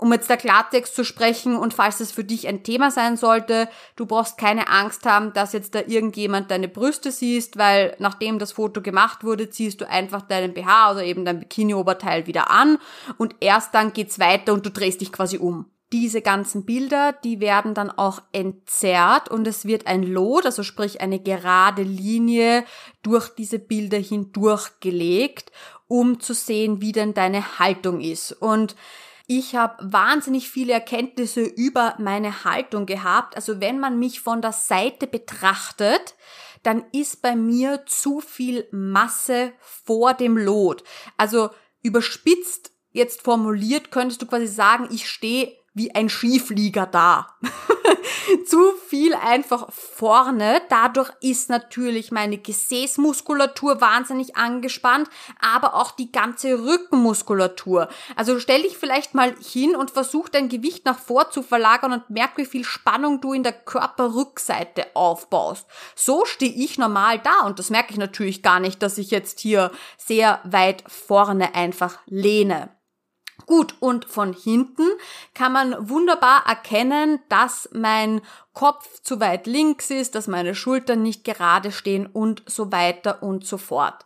um jetzt der Klartext zu sprechen und falls es für dich ein Thema sein sollte, du brauchst keine Angst haben, dass jetzt da irgendjemand deine Brüste siehst, weil nachdem das Foto gemacht wurde, ziehst du einfach deinen BH oder eben dein Bikini-Oberteil wieder an und erst dann geht's weiter und du drehst dich quasi um. Diese ganzen Bilder, die werden dann auch entzerrt und es wird ein Lot, also sprich eine gerade Linie durch diese Bilder hindurchgelegt, um zu sehen, wie denn deine Haltung ist. Und ich habe wahnsinnig viele Erkenntnisse über meine Haltung gehabt. Also wenn man mich von der Seite betrachtet, dann ist bei mir zu viel Masse vor dem Lot. Also überspitzt jetzt formuliert, könntest du quasi sagen, ich stehe wie ein Skiflieger da. <laughs> Zu viel einfach vorne. Dadurch ist natürlich meine Gesäßmuskulatur wahnsinnig angespannt, aber auch die ganze Rückenmuskulatur. Also stell dich vielleicht mal hin und versuch dein Gewicht nach vor zu verlagern und merk, wie viel Spannung du in der Körperrückseite aufbaust. So stehe ich normal da und das merke ich natürlich gar nicht, dass ich jetzt hier sehr weit vorne einfach lehne. Gut, und von hinten kann man wunderbar erkennen, dass mein Kopf zu weit links ist, dass meine Schultern nicht gerade stehen und so weiter und so fort.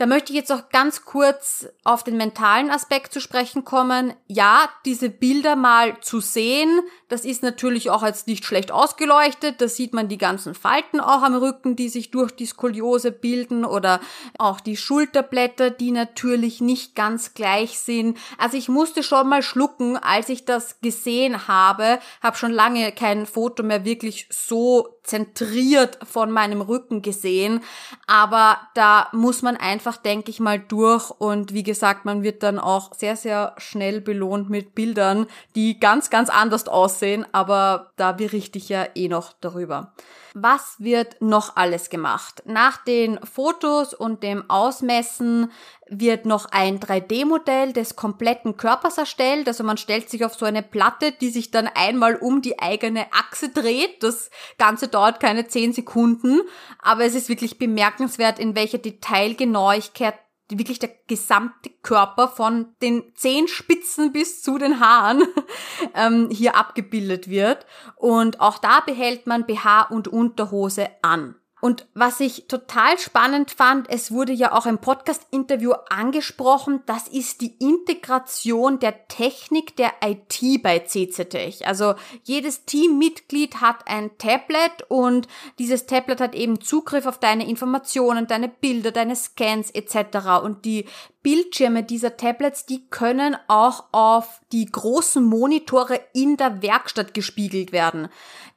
Da möchte ich jetzt auch ganz kurz auf den mentalen Aspekt zu sprechen kommen. Ja, diese Bilder mal zu sehen, das ist natürlich auch jetzt nicht schlecht ausgeleuchtet. Da sieht man die ganzen Falten auch am Rücken, die sich durch die Skoliose bilden oder auch die Schulterblätter, die natürlich nicht ganz gleich sind. Also ich musste schon mal schlucken, als ich das gesehen habe. Habe schon lange kein Foto mehr wirklich so zentriert von meinem Rücken gesehen. Aber da muss man einfach, denke ich mal, durch. Und wie gesagt, man wird dann auch sehr, sehr schnell belohnt mit Bildern, die ganz, ganz anders aussehen. Aber da berichte ich ja eh noch darüber. Was wird noch alles gemacht? Nach den Fotos und dem Ausmessen wird noch ein 3D-Modell des kompletten Körpers erstellt. Also man stellt sich auf so eine Platte, die sich dann einmal um die eigene Achse dreht. Das Ganze dauert keine 10 Sekunden, aber es ist wirklich bemerkenswert, in welcher Detailgenauigkeit wirklich der gesamte Körper von den Zehenspitzen bis zu den Haaren <laughs> ähm, hier abgebildet wird. Und auch da behält man BH und Unterhose an. Und was ich total spannend fand, es wurde ja auch im Podcast-Interview angesprochen, das ist die Integration der Technik der IT bei CCTech. Also jedes Teammitglied hat ein Tablet und dieses Tablet hat eben Zugriff auf deine Informationen, deine Bilder, deine Scans etc. Und die Bildschirme dieser Tablets, die können auch auf die großen Monitore in der Werkstatt gespiegelt werden.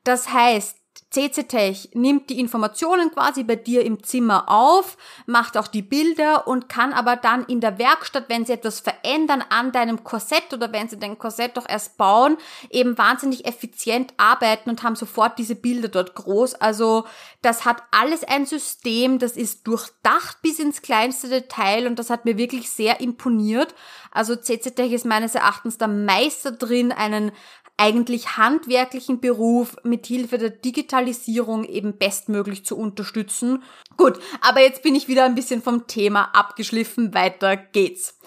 Das heißt, CCTech nimmt die Informationen quasi bei dir im Zimmer auf, macht auch die Bilder und kann aber dann in der Werkstatt, wenn sie etwas verändern an deinem Korsett oder wenn sie dein Korsett doch erst bauen, eben wahnsinnig effizient arbeiten und haben sofort diese Bilder dort groß. Also das hat alles ein System, das ist durchdacht bis ins kleinste Detail und das hat mir wirklich sehr imponiert. Also CCTech ist meines Erachtens der Meister drin, einen eigentlich handwerklichen Beruf mit Hilfe der Digitalisierung eben bestmöglich zu unterstützen. Gut, aber jetzt bin ich wieder ein bisschen vom Thema abgeschliffen. Weiter geht's.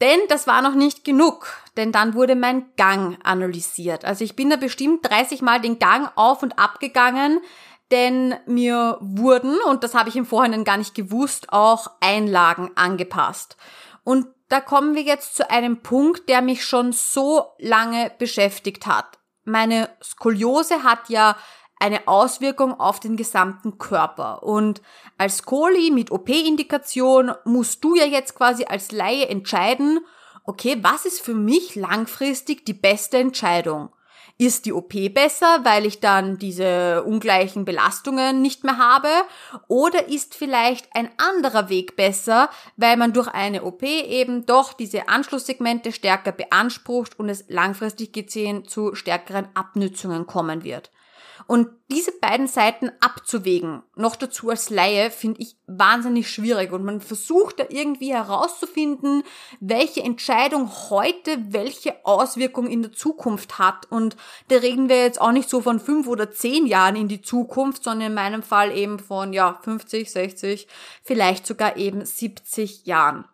Denn das war noch nicht genug, denn dann wurde mein Gang analysiert. Also ich bin da bestimmt 30 Mal den Gang auf und ab gegangen, denn mir wurden, und das habe ich im Vorhinein gar nicht gewusst, auch Einlagen angepasst. Und da kommen wir jetzt zu einem Punkt, der mich schon so lange beschäftigt hat. Meine Skoliose hat ja eine Auswirkung auf den gesamten Körper. Und als Skoli mit OP-Indikation musst du ja jetzt quasi als Laie entscheiden, okay, was ist für mich langfristig die beste Entscheidung? Ist die OP besser, weil ich dann diese ungleichen Belastungen nicht mehr habe? Oder ist vielleicht ein anderer Weg besser, weil man durch eine OP eben doch diese Anschlusssegmente stärker beansprucht und es langfristig gesehen zu stärkeren Abnützungen kommen wird? Und diese beiden Seiten abzuwägen, noch dazu als Laie, finde ich wahnsinnig schwierig. Und man versucht da irgendwie herauszufinden, welche Entscheidung heute welche Auswirkung in der Zukunft hat. Und da reden wir jetzt auch nicht so von fünf oder zehn Jahren in die Zukunft, sondern in meinem Fall eben von, ja, 50, 60, vielleicht sogar eben 70 Jahren.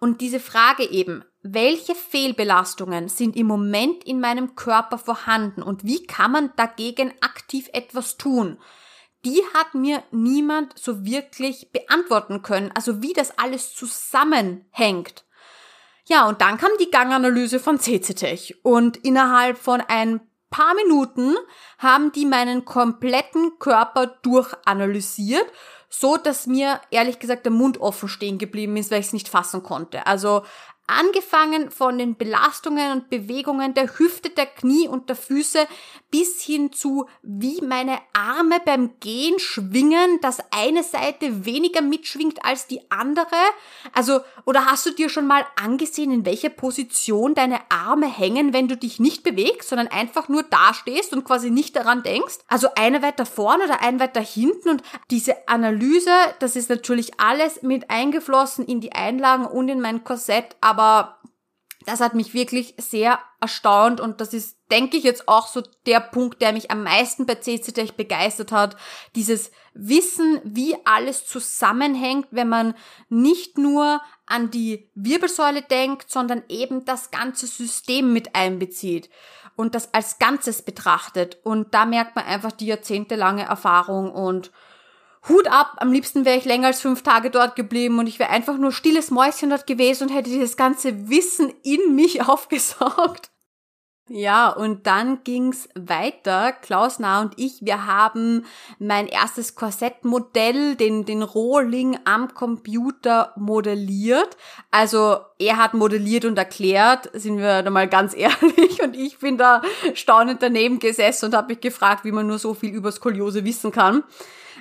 Und diese Frage eben, welche Fehlbelastungen sind im Moment in meinem Körper vorhanden und wie kann man dagegen aktiv etwas tun? Die hat mir niemand so wirklich beantworten können, also wie das alles zusammenhängt. Ja, und dann kam die Ganganalyse von CCTech und innerhalb von ein paar Minuten haben die meinen kompletten Körper durchanalysiert so dass mir ehrlich gesagt der Mund offen stehen geblieben ist, weil ich es nicht fassen konnte. Also Angefangen von den Belastungen und Bewegungen der Hüfte, der Knie und der Füße bis hin zu, wie meine Arme beim Gehen schwingen, dass eine Seite weniger mitschwingt als die andere. Also, oder hast du dir schon mal angesehen, in welcher Position deine Arme hängen, wenn du dich nicht bewegst, sondern einfach nur dastehst und quasi nicht daran denkst? Also eine weiter vorne oder ein weiter hinten und diese Analyse, das ist natürlich alles mit eingeflossen in die Einlagen und in mein Korsett, aber das hat mich wirklich sehr erstaunt und das ist, denke ich, jetzt auch so der Punkt, der mich am meisten bei CCTech begeistert hat. Dieses Wissen, wie alles zusammenhängt, wenn man nicht nur an die Wirbelsäule denkt, sondern eben das ganze System mit einbezieht und das als Ganzes betrachtet. Und da merkt man einfach die jahrzehntelange Erfahrung und Hut ab, am liebsten wäre ich länger als fünf Tage dort geblieben und ich wäre einfach nur stilles Mäuschen dort gewesen und hätte dieses ganze Wissen in mich <laughs> aufgesaugt. Ja, und dann ging's weiter. Klaus Nah und ich, wir haben mein erstes Korsettmodell, den, den Rohling am Computer modelliert. Also er hat modelliert und erklärt, sind wir da mal ganz <laughs> ehrlich. Und ich bin da staunend daneben gesessen und habe mich gefragt, wie man nur so viel über Skoliose wissen kann.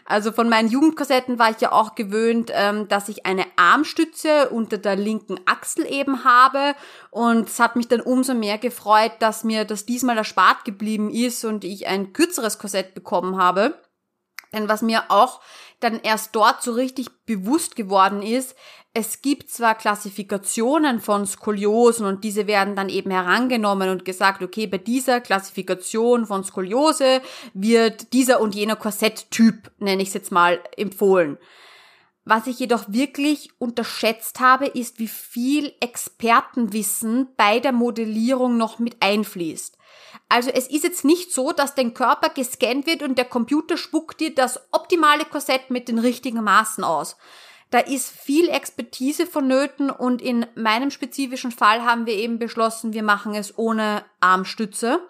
Also von meinen Jugendkorsetten war ich ja auch gewöhnt, ähm, dass ich eine Armstütze unter der linken Achsel eben habe. Und es hat mich dann umso mehr gefreut, dass mir das diesmal erspart geblieben ist und ich ein kürzeres Korsett bekommen habe. Denn was mir auch dann erst dort so richtig bewusst geworden ist, es gibt zwar Klassifikationen von Skoliosen und diese werden dann eben herangenommen und gesagt, okay, bei dieser Klassifikation von Skoliose wird dieser und jener Korsetttyp, nenne ich es jetzt mal, empfohlen. Was ich jedoch wirklich unterschätzt habe, ist, wie viel Expertenwissen bei der Modellierung noch mit einfließt. Also es ist jetzt nicht so, dass dein Körper gescannt wird und der Computer spuckt dir das optimale Korsett mit den richtigen Maßen aus, da ist viel Expertise vonnöten und in meinem spezifischen Fall haben wir eben beschlossen, wir machen es ohne Armstütze.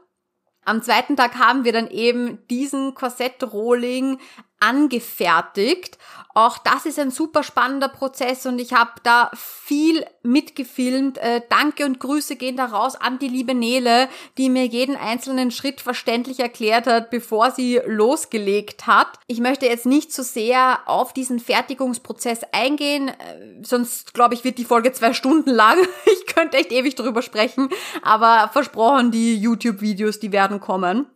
Am zweiten Tag haben wir dann eben diesen Korsettrolling angefertigt. Auch das ist ein super spannender Prozess und ich habe da viel mitgefilmt. Äh, danke und Grüße gehen da raus an die liebe Nele, die mir jeden einzelnen Schritt verständlich erklärt hat, bevor sie losgelegt hat. Ich möchte jetzt nicht so sehr auf diesen Fertigungsprozess eingehen, äh, sonst glaube ich, wird die Folge zwei Stunden lang. <laughs> Ich könnte echt ewig drüber sprechen, aber versprochen, die YouTube-Videos, die werden kommen.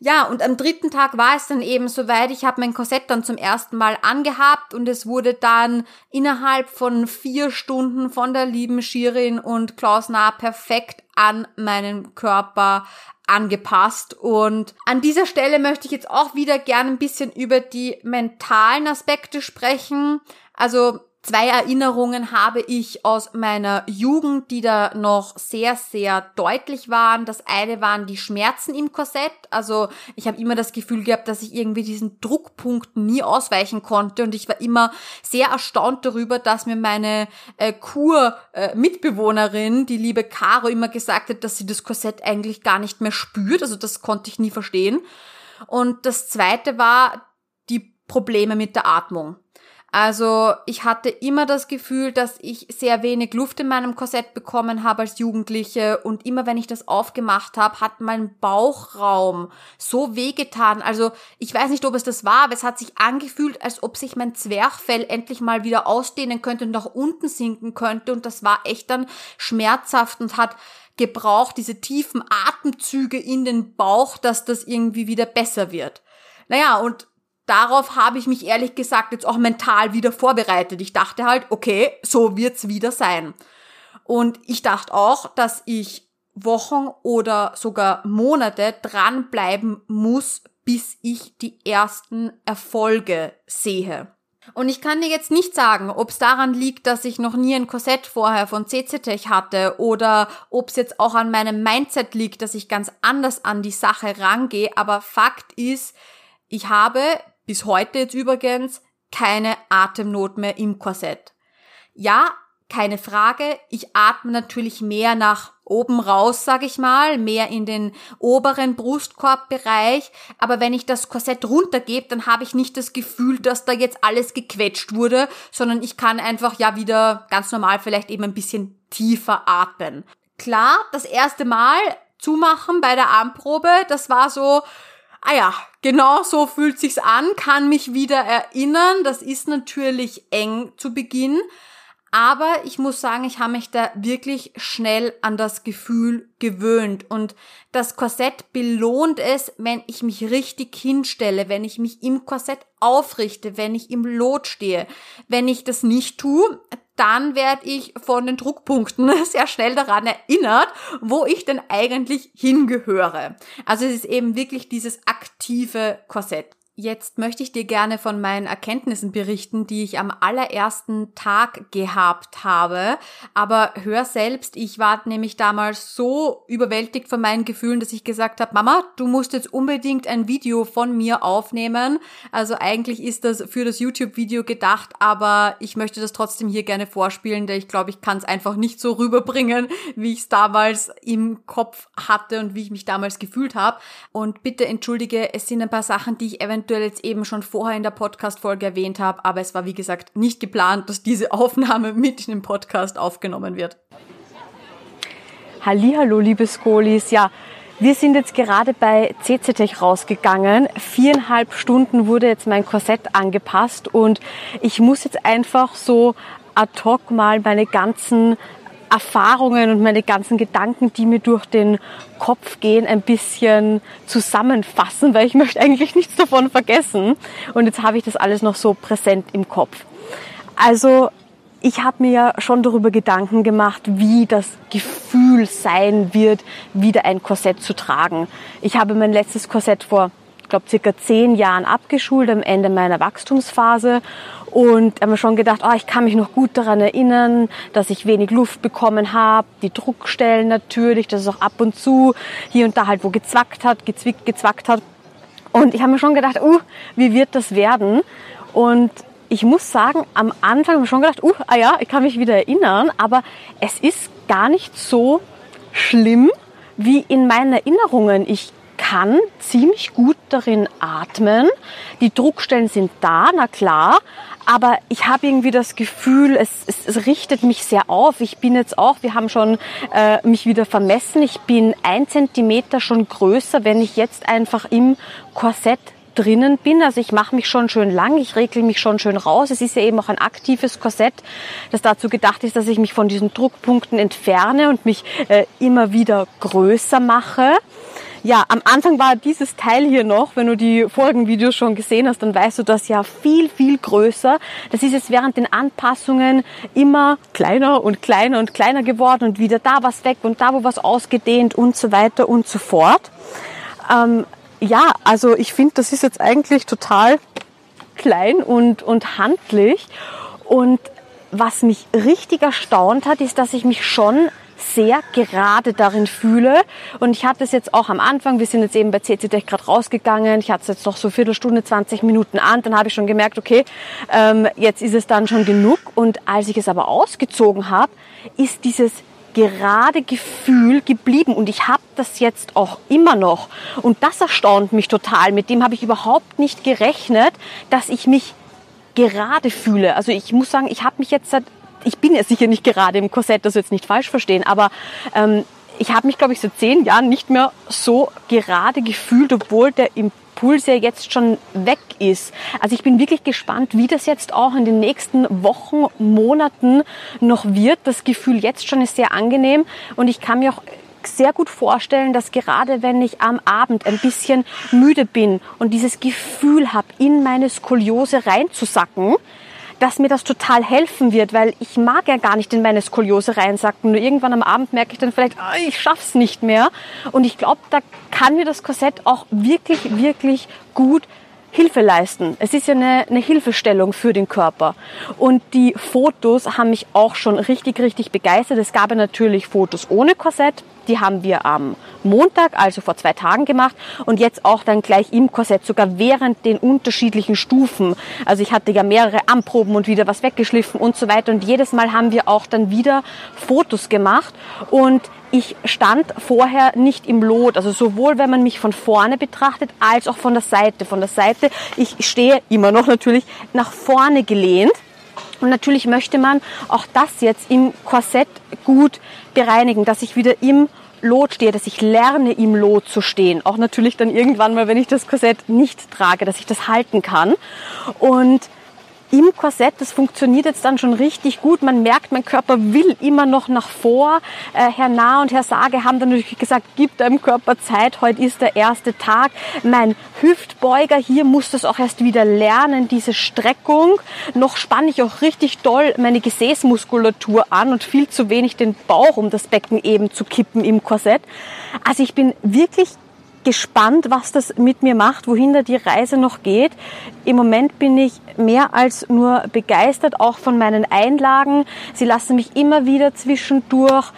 Ja, und am dritten Tag war es dann eben soweit. Ich habe mein Korsett dann zum ersten Mal angehabt und es wurde dann innerhalb von vier Stunden von der lieben Shirin und Klaus Nah perfekt an meinen Körper angepasst. Und an dieser Stelle möchte ich jetzt auch wieder gerne ein bisschen über die mentalen Aspekte sprechen. Also Zwei Erinnerungen habe ich aus meiner Jugend, die da noch sehr, sehr deutlich waren. Das eine waren die Schmerzen im Korsett. Also ich habe immer das Gefühl gehabt, dass ich irgendwie diesen Druckpunkten nie ausweichen konnte. Und ich war immer sehr erstaunt darüber, dass mir meine äh, Kur-Mitbewohnerin, die liebe Caro, immer gesagt hat, dass sie das Korsett eigentlich gar nicht mehr spürt. Also das konnte ich nie verstehen. Und das zweite war die Probleme mit der Atmung. Also ich hatte immer das Gefühl, dass ich sehr wenig Luft in meinem Korsett bekommen habe als Jugendliche und immer wenn ich das aufgemacht habe, hat mein Bauchraum so wehgetan. Also ich weiß nicht, ob es das war, aber es hat sich angefühlt, als ob sich mein Zwerchfell endlich mal wieder ausdehnen könnte und nach unten sinken könnte und das war echt dann schmerzhaft und hat gebraucht, diese tiefen Atemzüge in den Bauch, dass das irgendwie wieder besser wird. Naja, und darauf habe ich mich ehrlich gesagt jetzt auch mental wieder vorbereitet. Ich dachte halt, okay, so wird's wieder sein. Und ich dachte auch, dass ich Wochen oder sogar Monate dranbleiben muss, bis ich die ersten Erfolge sehe. Und ich kann dir jetzt nicht sagen, ob es daran liegt, dass ich noch nie ein Korsett vorher von CCTech hatte oder ob es jetzt auch an meinem Mindset liegt, dass ich ganz anders an die Sache rangehe. Aber Fakt ist, ich habe bis heute jetzt übrigens keine Atemnot mehr im Korsett. Ja, keine Frage, ich atme natürlich mehr nach oben raus, sag ich mal, mehr in den oberen Brustkorbbereich, aber wenn ich das Korsett runtergebe, dann habe ich nicht das Gefühl, dass da jetzt alles gequetscht wurde, sondern ich kann einfach ja wieder ganz normal vielleicht eben ein bisschen tiefer atmen. Klar, das erste Mal zumachen bei der Armprobe, das war so, ah ja, genau so fühlt sich's an, kann mich wieder erinnern. Das ist natürlich eng zu Beginn. Aber ich muss sagen, ich habe mich da wirklich schnell an das Gefühl gewöhnt. Und das Korsett belohnt es, wenn ich mich richtig hinstelle, wenn ich mich im Korsett aufrichte, wenn ich im Lot stehe. Wenn ich das nicht tue, dann werde ich von den Druckpunkten <laughs> sehr schnell daran erinnert, wo ich denn eigentlich hingehöre. Also es ist eben wirklich dieses aktive Korsett. Jetzt möchte ich dir gerne von meinen Erkenntnissen berichten, die ich am allerersten Tag gehabt habe. Aber hör selbst, ich war nämlich damals so überwältigt von meinen Gefühlen, dass ich gesagt habe, Mama, du musst jetzt unbedingt ein Video von mir aufnehmen. Also eigentlich ist das für das YouTube-Video gedacht, aber ich möchte das trotzdem hier gerne vorspielen, denn ich glaube, ich kann es einfach nicht so rüberbringen, wie ich es damals im Kopf hatte und wie ich mich damals gefühlt habe. Und bitte entschuldige, es sind ein paar Sachen, die ich eventuell eventuell jetzt eben schon vorher in der Podcast-Folge erwähnt habe, aber es war wie gesagt nicht geplant, dass diese <laughs> Aufnahme mit in den Podcast aufgenommen wird. Hallo, liebe Skolis. Ja, wir sind jetzt gerade bei CCTech rausgegangen. Viereinhalb Stunden wurde jetzt mein Korsett angepasst und ich muss jetzt einfach so ad hoc mal meine ganzen Erfahrungen und meine ganzen Gedanken, die mir durch den Kopf gehen, ein bisschen zusammenfassen, weil ich möchte eigentlich nichts davon vergessen. Und jetzt habe ich das alles noch so präsent im Kopf. Also ich habe mir ja schon darüber Gedanken gemacht, wie das Gefühl sein wird, wieder ein Korsett zu tragen. Ich habe mein letztes Korsett vor, ich glaube, circa zehn Jahren abgeschult am Ende meiner Wachstumsphase und haben wir schon gedacht, oh, ich kann mich noch gut daran erinnern, dass ich wenig Luft bekommen habe, die Druckstellen natürlich, dass es auch ab und zu hier und da halt wo gezwackt hat, gezwickt, gezwackt hat. Und ich habe mir schon gedacht, uh, wie wird das werden? Und ich muss sagen, am Anfang habe ich schon gedacht, uh, ah ja, ich kann mich wieder erinnern, aber es ist gar nicht so schlimm wie in meinen Erinnerungen. Ich kann ziemlich gut darin atmen. Die Druckstellen sind da, na klar, aber ich habe irgendwie das Gefühl, es, es, es richtet mich sehr auf. Ich bin jetzt auch, wir haben schon äh, mich wieder vermessen, ich bin ein Zentimeter schon größer, wenn ich jetzt einfach im Korsett drinnen bin. Also ich mache mich schon schön lang, ich regle mich schon schön raus. Es ist ja eben auch ein aktives Korsett, das dazu gedacht ist, dass ich mich von diesen Druckpunkten entferne und mich äh, immer wieder größer mache. Ja, am Anfang war dieses Teil hier noch, wenn du die vorigen Videos schon gesehen hast, dann weißt du das ja viel, viel größer. Das ist jetzt während den Anpassungen immer kleiner und kleiner und kleiner geworden und wieder da was weg und da wo was ausgedehnt und so weiter und so fort. Ähm, ja, also ich finde, das ist jetzt eigentlich total klein und, und handlich. Und was mich richtig erstaunt hat, ist, dass ich mich schon sehr gerade darin fühle. Und ich hatte es jetzt auch am Anfang, wir sind jetzt eben bei CCTech gerade rausgegangen, ich hatte es jetzt noch so Viertelstunde, 20 Minuten an, dann habe ich schon gemerkt, okay, ähm, jetzt ist es dann schon genug. Und als ich es aber ausgezogen habe, ist dieses gerade Gefühl geblieben und ich habe das jetzt auch immer noch und das erstaunt mich total. Mit dem habe ich überhaupt nicht gerechnet, dass ich mich gerade fühle. Also ich muss sagen, ich habe mich jetzt seit ich bin ja sicher nicht gerade im Korsett, das jetzt nicht falsch verstehen, aber ähm, ich habe mich, glaube ich, seit zehn Jahren nicht mehr so gerade gefühlt, obwohl der Impuls ja jetzt schon weg ist. Also ich bin wirklich gespannt, wie das jetzt auch in den nächsten Wochen, Monaten noch wird. Das Gefühl jetzt schon ist sehr angenehm und ich kann mir auch sehr gut vorstellen, dass gerade wenn ich am Abend ein bisschen müde bin und dieses Gefühl habe, in meine Skoliose reinzusacken, dass mir das total helfen wird, weil ich mag ja gar nicht in meine Skoliose reinsacken. Nur irgendwann am Abend merke ich dann vielleicht, oh, ich schaff's nicht mehr. Und ich glaube, da kann mir das Korsett auch wirklich, wirklich gut Hilfe leisten. Es ist ja eine, eine Hilfestellung für den Körper. Und die Fotos haben mich auch schon richtig, richtig begeistert. Es gab ja natürlich Fotos ohne Korsett. Die haben wir am Montag, also vor zwei Tagen gemacht. Und jetzt auch dann gleich im Korsett, sogar während den unterschiedlichen Stufen. Also ich hatte ja mehrere Anproben und wieder was weggeschliffen und so weiter. Und jedes Mal haben wir auch dann wieder Fotos gemacht. Und ich stand vorher nicht im Lot, also sowohl wenn man mich von vorne betrachtet als auch von der Seite. Von der Seite, ich stehe immer noch natürlich nach vorne gelehnt Und natürlich möchte man auch das jetzt im Korsett gut bereinigen, dass ich wieder im Lot stehe, dass ich lerne, im Lot zu stehen. Auch natürlich dann irgendwann mal, wenn ich das Korsett nicht trage, dass ich das halten kann. Und im Korsett, das funktioniert jetzt dann schon richtig gut. Man merkt, mein Körper will immer noch nach vor. Äh, Herr Nah und Herr Sage haben dann natürlich gesagt, gib deinem Körper Zeit, heute ist der erste Tag. Mein Hüftbeuger hier muss das auch erst wieder lernen, diese Streckung. Noch spanne ich auch richtig doll meine Gesäßmuskulatur an und viel zu wenig den Bauch, um das Becken eben zu kippen im Korsett. Also ich bin wirklich gespannt, was das mit mir macht, wohin da die Reise noch geht. Im Moment bin ich mehr als nur begeistert, auch von meinen Einlagen. Sie lassen mich immer wieder zwischendurch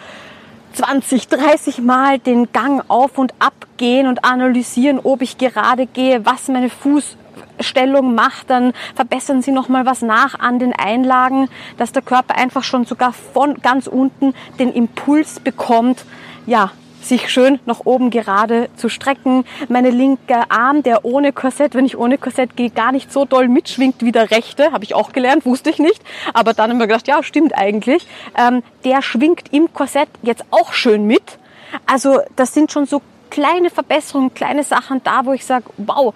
20, 30 Mal den Gang auf und ab gehen und analysieren, ob ich gerade gehe, was meine Fußstellung macht, dann verbessern sie nochmal was nach an den Einlagen, dass der Körper einfach schon sogar von ganz unten den Impuls bekommt, ja, sich schön nach oben gerade zu strecken. Meine linke Arm, der ohne Korsett, wenn ich ohne Korsett gehe, gar nicht so doll mitschwingt wie der rechte, habe ich auch gelernt, wusste ich nicht. Aber dann haben wir gedacht, ja, stimmt eigentlich. Ähm, der schwingt im Korsett jetzt auch schön mit. Also das sind schon so kleine Verbesserungen, kleine Sachen da, wo ich sage, wow,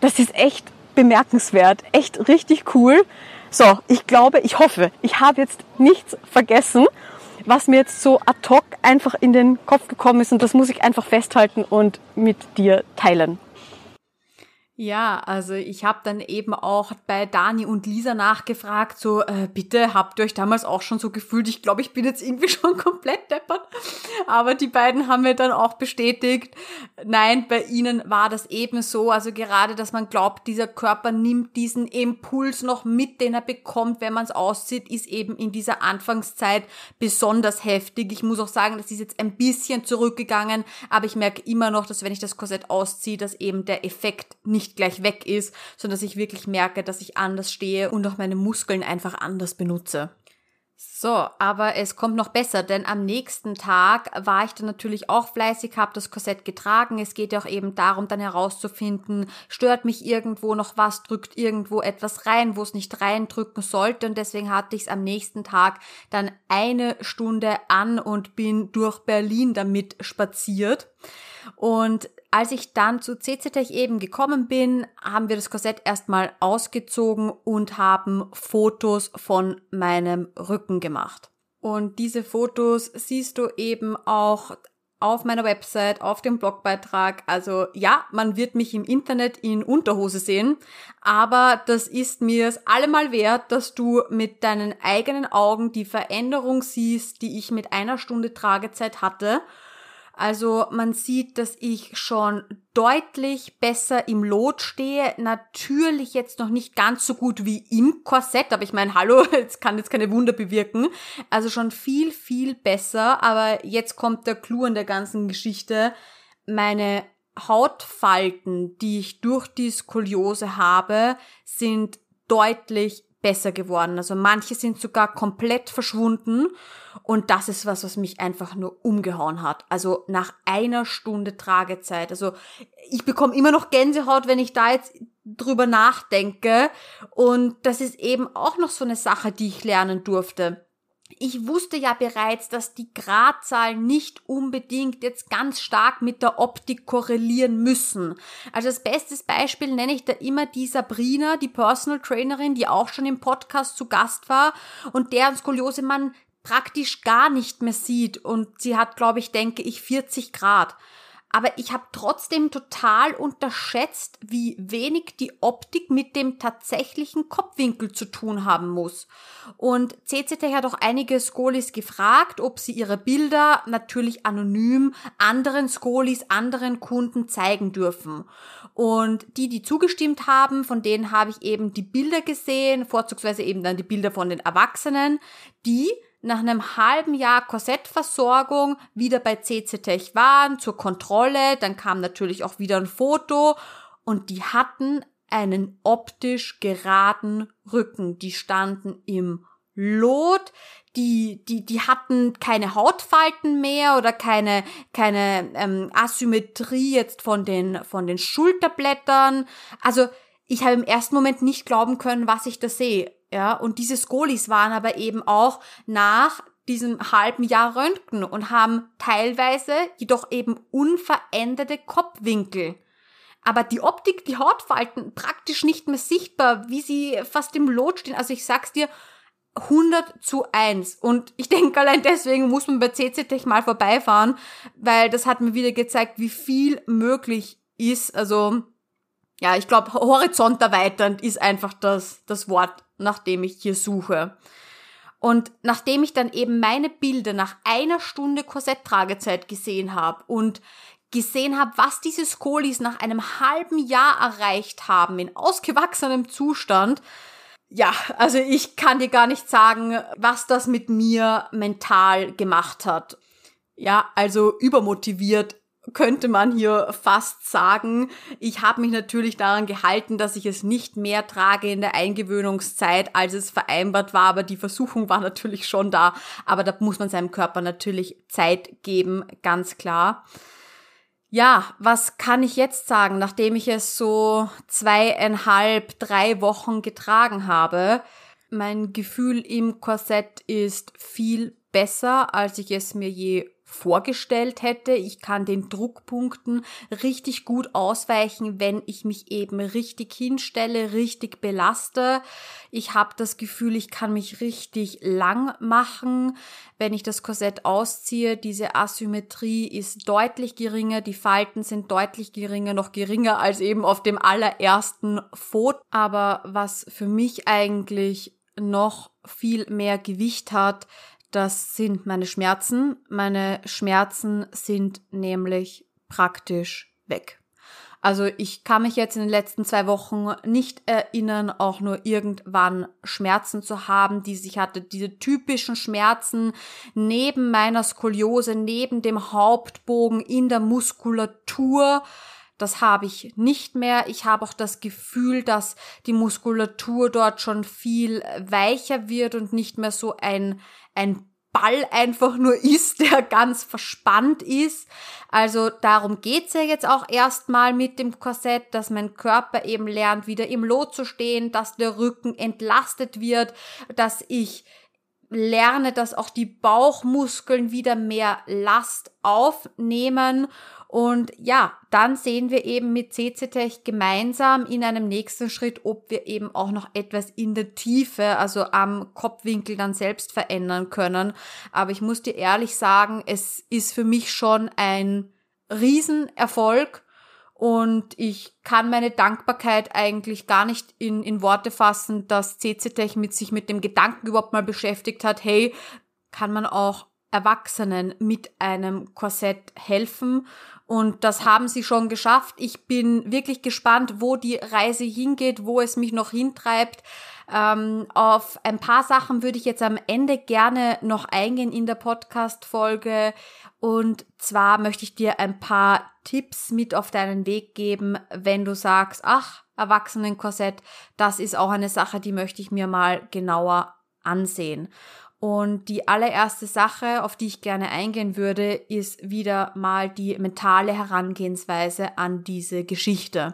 das ist echt bemerkenswert, echt richtig cool. So, ich glaube, ich hoffe, ich habe jetzt nichts vergessen was mir jetzt so ad hoc einfach in den Kopf gekommen ist und das muss ich einfach festhalten und mit dir teilen. Ja, also ich habe dann eben auch bei Dani und Lisa nachgefragt, so äh, bitte habt ihr euch damals auch schon so gefühlt, ich glaube, ich bin jetzt irgendwie <laughs> schon komplett deppert, aber die beiden haben mir dann auch bestätigt, nein, bei ihnen war das eben so, also gerade, dass man glaubt, dieser Körper nimmt diesen Impuls noch mit, den er bekommt, wenn man es aussieht, ist eben in dieser Anfangszeit besonders heftig. Ich muss auch sagen, das ist jetzt ein bisschen zurückgegangen, aber ich merke immer noch, dass wenn ich das Korsett ausziehe, dass eben der Effekt nicht nicht gleich weg ist, sondern dass ich wirklich merke, dass ich anders stehe und auch meine Muskeln einfach anders benutze. So, aber es kommt noch besser, denn am nächsten Tag war ich dann natürlich auch fleißig, habe das Korsett getragen. Es geht ja auch eben darum, dann herauszufinden, stört mich irgendwo noch was, drückt irgendwo etwas rein, wo es nicht reindrücken sollte. Und deswegen hatte ich es am nächsten Tag dann eine Stunde an und bin durch Berlin damit spaziert. Und als ich dann zu CCTech eben gekommen bin, haben wir das Korsett erstmal ausgezogen und haben Fotos von meinem Rücken gemacht. Und diese Fotos siehst du eben auch auf meiner Website, auf dem Blogbeitrag. Also ja, man wird mich im Internet in Unterhose sehen, aber das ist mir es allemal wert, dass du mit deinen eigenen Augen die Veränderung siehst, die ich mit einer Stunde Tragezeit hatte also man sieht, dass ich schon deutlich besser im Lot stehe. Natürlich jetzt noch nicht ganz so gut wie im Korsett, aber ich meine, hallo, <laughs> jetzt kann jetzt keine Wunder bewirken. Also schon viel, viel besser. Aber jetzt kommt der Clou an der ganzen Geschichte. Meine Hautfalten, die ich durch die Skoliose habe, sind deutlich besser geworden. Also manche sind sogar komplett verschwunden und das ist was, was mich einfach nur umgehauen hat. Also nach einer Stunde Tragezeit. Also ich bekomme immer noch Gänsehaut, wenn ich da jetzt drüber nachdenke und das ist eben auch noch so eine Sache, die ich lernen durfte ich wusste ja bereits, dass die Gradzahlen nicht unbedingt jetzt ganz stark mit der Optik korrelieren müssen. Also das beste Beispiel nenne ich da immer die Sabrina, die Personal Trainerin, die auch schon im Podcast zu Gast war und deren Skoliose man praktisch gar nicht mehr sieht und sie hat, glaube ich, denke ich, 40 Grad aber ich habe trotzdem total unterschätzt, wie wenig die Optik mit dem tatsächlichen Kopfwinkel zu tun haben muss. Und CCT hat auch einige Skolis gefragt, ob sie ihre Bilder natürlich anonym anderen Skolis, anderen Kunden zeigen dürfen. Und die, die zugestimmt haben, von denen habe ich eben die Bilder gesehen, vorzugsweise eben dann die Bilder von den Erwachsenen, die nach einem halben Jahr Korsettversorgung wieder bei CCTech waren zur Kontrolle. Dann kam natürlich auch wieder ein Foto und die hatten einen optisch geraden Rücken. Die standen im Lot, die, die, die hatten keine Hautfalten mehr oder keine, keine ähm, Asymmetrie jetzt von den, von den Schulterblättern. Also ich habe im ersten Moment nicht glauben können, was ich da sehe Ja, und diese Skolis waren aber eben auch nach diesem halben Jahr Röntgen und haben teilweise jedoch eben unveränderte Kopfwinkel. Aber die Optik, die Hautfalten praktisch nicht mehr sichtbar, wie sie fast im Lot stehen. Also ich sag's dir, 100 zu 1. Und ich denke, allein deswegen muss man bei CCTech mal vorbeifahren, weil das hat mir wieder gezeigt, wie viel möglich ist. Also, ja, ich glaube, Horizont erweiternd ist einfach das, das Wort, nach dem ich hier suche. Und nachdem ich dann eben meine Bilder nach einer Stunde Korsetttragezeit gesehen habe und gesehen habe, was diese Skolis nach einem halben Jahr erreicht haben in ausgewachsenem Zustand, ja, also ich kann dir gar nicht sagen, was das mit mir mental gemacht hat. Ja, also übermotiviert könnte man hier fast sagen. Ich habe mich natürlich daran gehalten, dass ich es nicht mehr trage in der Eingewöhnungszeit, als es vereinbart war, aber die Versuchung war <laughs> natürlich schon da. Aber da muss man seinem Körper natürlich Zeit geben, ganz klar. Ja, was kann ich jetzt sagen, nachdem ich es so zweieinhalb, drei Wochen getragen habe? Mein Gefühl im Korsett ist viel besser, als ich es mir je vorgestellt hätte. Ich kann den Druckpunkten richtig gut ausweichen, wenn ich mich eben richtig hinstelle, richtig belaste. Ich habe das Gefühl, ich kann mich richtig lang machen, wenn ich das Korsett ausziehe. Diese Asymmetrie ist deutlich geringer, die Falten sind deutlich geringer, noch geringer als eben auf dem allerersten Foto. Aber was für mich eigentlich noch viel mehr Gewicht hat, das sind meine Schmerzen. Meine Schmerzen sind nämlich praktisch weg. Also ich kann mich jetzt in den letzten zwei Wochen nicht erinnern, auch nur irgendwann Schmerzen zu haben, die ich hatte. Diese typischen Schmerzen neben meiner Skoliose, neben dem Hauptbogen in der Muskulatur. Das habe ich nicht mehr. Ich habe auch das Gefühl, dass die Muskulatur dort schon viel weicher wird und nicht mehr so ein, ein Ball einfach nur ist, <laughs> der ganz verspannt ist. Also darum geht's ja jetzt auch erstmal mit dem Korsett, dass mein Körper eben lernt, wieder im Lot zu stehen, dass der Rücken entlastet wird, dass ich lerne, dass auch die Bauchmuskeln wieder mehr Last aufnehmen und ja, dann sehen wir eben mit CCTech gemeinsam in einem nächsten Schritt, ob wir eben auch noch etwas in der Tiefe, also am Kopfwinkel dann selbst verändern können. Aber ich muss dir ehrlich sagen, es ist für mich schon ein Riesenerfolg und ich kann meine Dankbarkeit eigentlich gar nicht in, in Worte fassen, dass CCTech mit sich mit dem Gedanken überhaupt mal beschäftigt hat, hey, kann man auch Erwachsenen mit einem Korsett helfen und das haben sie schon geschafft. Ich bin wirklich gespannt, wo die Reise hingeht, wo es mich noch hintreibt. Ähm, auf ein paar Sachen würde ich jetzt am Ende gerne noch eingehen in der Podcast-Folge. Und zwar möchte ich dir ein paar Tipps mit auf deinen Weg geben, wenn du sagst, ach, Erwachsenenkorsett, das ist auch eine Sache, die möchte ich mir mal genauer ansehen. Und die allererste Sache, auf die ich gerne eingehen würde, ist wieder mal die mentale Herangehensweise an diese Geschichte.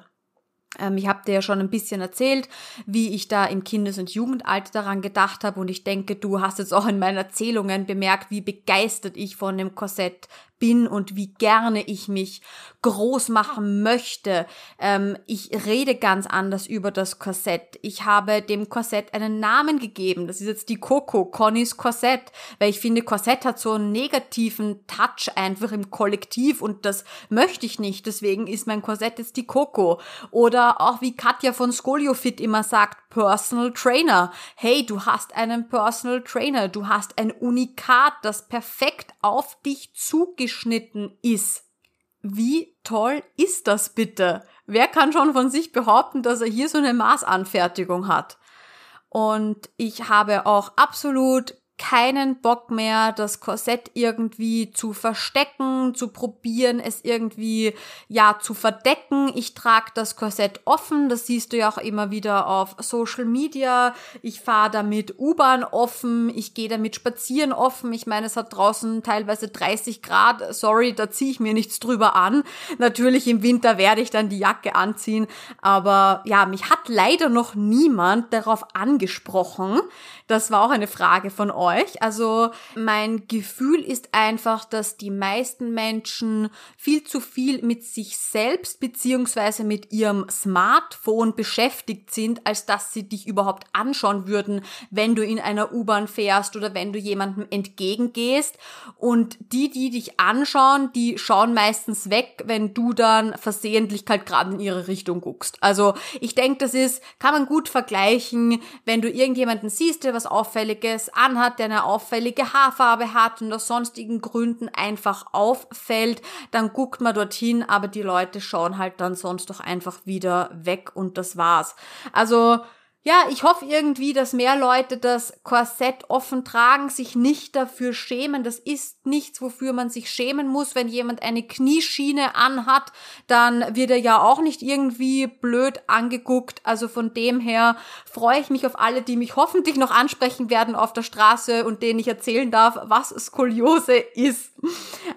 Ähm, ich habe dir ja schon ein bisschen erzählt, wie ich da im Kindes- und Jugendalter daran gedacht habe und ich denke, du hast jetzt auch in meinen Erzählungen bemerkt, wie begeistert ich von dem Korsett bin und wie gerne ich mich groß machen möchte. Ähm, ich rede ganz anders über das Korsett. Ich habe dem Korsett einen Namen gegeben. Das ist jetzt die Coco, Connys Korsett, weil ich finde, Korsett hat so einen negativen Touch einfach im Kollektiv und das möchte ich nicht. Deswegen ist mein Korsett jetzt die Coco. Oder auch wie Katja von Scoliofit immer sagt, Personal Trainer. Hey, du hast einen Personal Trainer. Du hast ein Unikat, das perfekt auf dich zugeschnitten ist. Wie toll ist das bitte? Wer kann schon von sich behaupten, dass er hier so eine Maßanfertigung hat? Und ich habe auch absolut keinen Bock mehr, das Korsett irgendwie zu verstecken, zu probieren, es irgendwie, ja, zu verdecken. Ich trage das Korsett offen, das siehst du ja auch immer wieder auf Social Media. Ich fahre damit U-Bahn offen, ich gehe damit spazieren offen. Ich meine, es hat draußen teilweise 30 Grad. Sorry, da ziehe ich mir nichts drüber an. Natürlich im Winter werde ich dann die Jacke anziehen, aber ja, mich hat leider noch niemand darauf angesprochen. Das war auch eine Frage von euch. Also mein Gefühl ist einfach, dass die meisten Menschen viel zu viel mit sich selbst beziehungsweise mit ihrem Smartphone beschäftigt sind, als dass sie dich überhaupt anschauen würden, wenn du in einer U-Bahn fährst oder wenn du jemandem entgegengehst. Und die, die dich anschauen, die schauen meistens weg, wenn du dann versehentlich halt gerade in ihre Richtung guckst. Also ich denke, das ist, kann man gut vergleichen, wenn du irgendjemanden siehst, der was Auffälliges anhat, der eine auffällige Haarfarbe hat und aus sonstigen Gründen einfach auffällt, dann guckt man dorthin, aber die Leute schauen halt dann sonst doch einfach wieder weg und das war's. Also ja, ich hoffe irgendwie, dass mehr Leute das Korsett offen tragen, sich nicht dafür schämen. Das ist nichts, wofür man sich schämen muss. Wenn jemand eine Knieschiene anhat, dann wird er ja auch nicht irgendwie blöd angeguckt. Also von dem her freue ich mich auf alle, die mich hoffentlich noch ansprechen werden auf der Straße und denen ich erzählen darf, was Skoliose ist.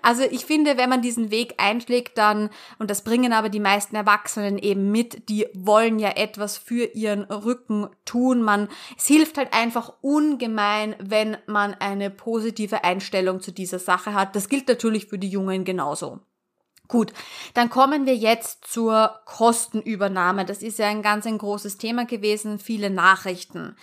Also ich finde, wenn man diesen Weg einschlägt, dann, und das bringen aber die meisten Erwachsenen eben mit, die wollen ja etwas für ihren Rücken tun. Man, es hilft halt einfach ungemein, wenn man eine positive Einstellung zu dieser Sache hat. Das gilt natürlich für die Jungen genauso. Gut, dann kommen wir jetzt zur Kostenübernahme. Das ist ja ein ganz ein großes Thema gewesen, viele Nachrichten.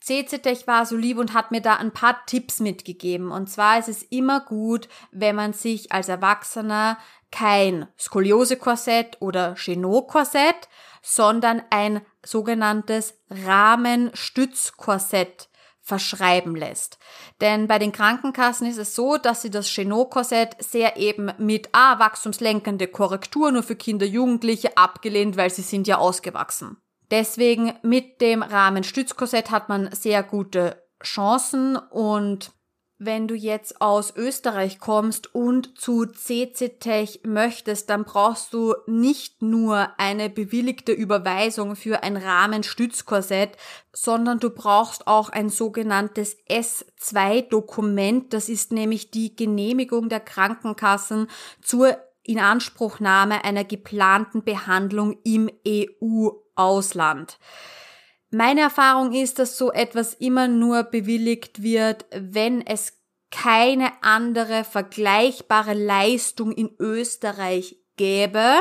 CCTech war so lieb und hat mir da ein paar Tipps mitgegeben. Und zwar ist es immer gut, wenn man sich als Erwachsener kein Skoliose-Korsett oder Chenot-Korsett, sondern ein sogenanntes Rahmenstützkorsett verschreiben lässt. Denn bei den Krankenkassen ist es so, dass sie das Chenot-Korsett sehr eben mit ah, wachstumslenkende Korrektur nur für Kinder, Jugendliche abgelehnt, weil sie sind ja ausgewachsen. Deswegen mit dem Rahmenstützkorsett hat man sehr gute Chancen und wenn du jetzt aus Österreich kommst und zu CCTech möchtest, dann brauchst du nicht nur eine bewilligte Überweisung für ein Rahmenstützkorsett, sondern du brauchst auch ein sogenanntes S2-Dokument. Das ist nämlich die Genehmigung der Krankenkassen zur Inanspruchnahme einer geplanten Behandlung im EU-Ausland. Meine Erfahrung ist, dass so etwas immer nur bewilligt wird, wenn es keine andere vergleichbare Leistung in Österreich gäbe.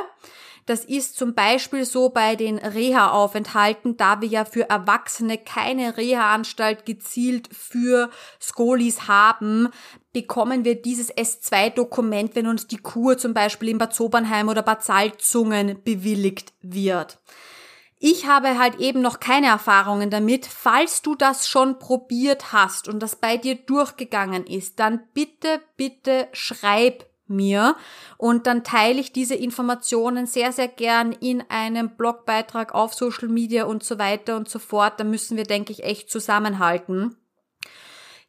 Das ist zum Beispiel so bei den Reha-Aufenthalten, da wir ja für Erwachsene keine Reha-Anstalt gezielt für Skolis haben, bekommen wir dieses S2-Dokument, wenn uns die Kur zum Beispiel in Bad Sobernheim oder Bad Salzungen bewilligt wird. Ich habe halt eben noch keine Erfahrungen damit. Falls du das schon probiert hast und das bei dir durchgegangen ist, dann bitte, bitte schreib mir und dann teile ich diese Informationen sehr, sehr gern in einem Blogbeitrag auf Social Media und so weiter und so fort. Da müssen wir, denke ich, echt zusammenhalten.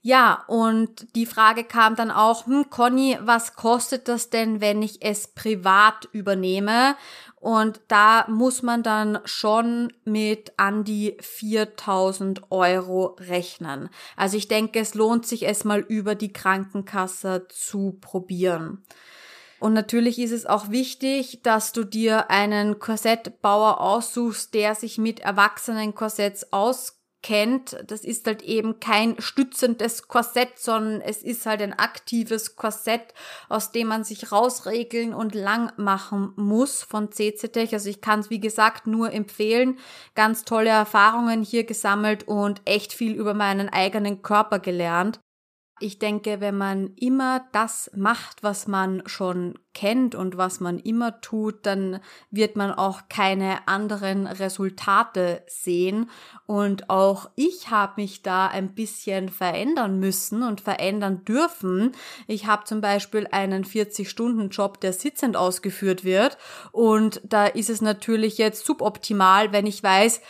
Ja, und die Frage kam dann auch, hm, Conny, was kostet das denn, wenn ich es privat übernehme? Und da muss man dann schon mit an die 4000 Euro rechnen. Also ich denke, es lohnt sich es mal über die Krankenkasse zu probieren. Und natürlich ist es auch wichtig, dass du dir einen Korsettbauer aussuchst, der sich mit erwachsenen Korsetts auskennt kennt, das ist halt eben kein stützendes Korsett, sondern es ist halt ein aktives Korsett, aus dem man sich rausregeln und lang machen muss von CCTech. Also ich kann es wie gesagt nur empfehlen. Ganz tolle Erfahrungen hier gesammelt und echt viel über meinen eigenen Körper gelernt. Ich denke, wenn man immer das macht, was man schon kennt und was man immer tut, dann wird man auch keine anderen Resultate sehen. Und auch ich habe mich da ein bisschen verändern müssen und verändern dürfen. Ich habe zum Beispiel einen 40-Stunden-Job, der sitzend ausgeführt wird. Und da ist es natürlich jetzt suboptimal, wenn ich weiß,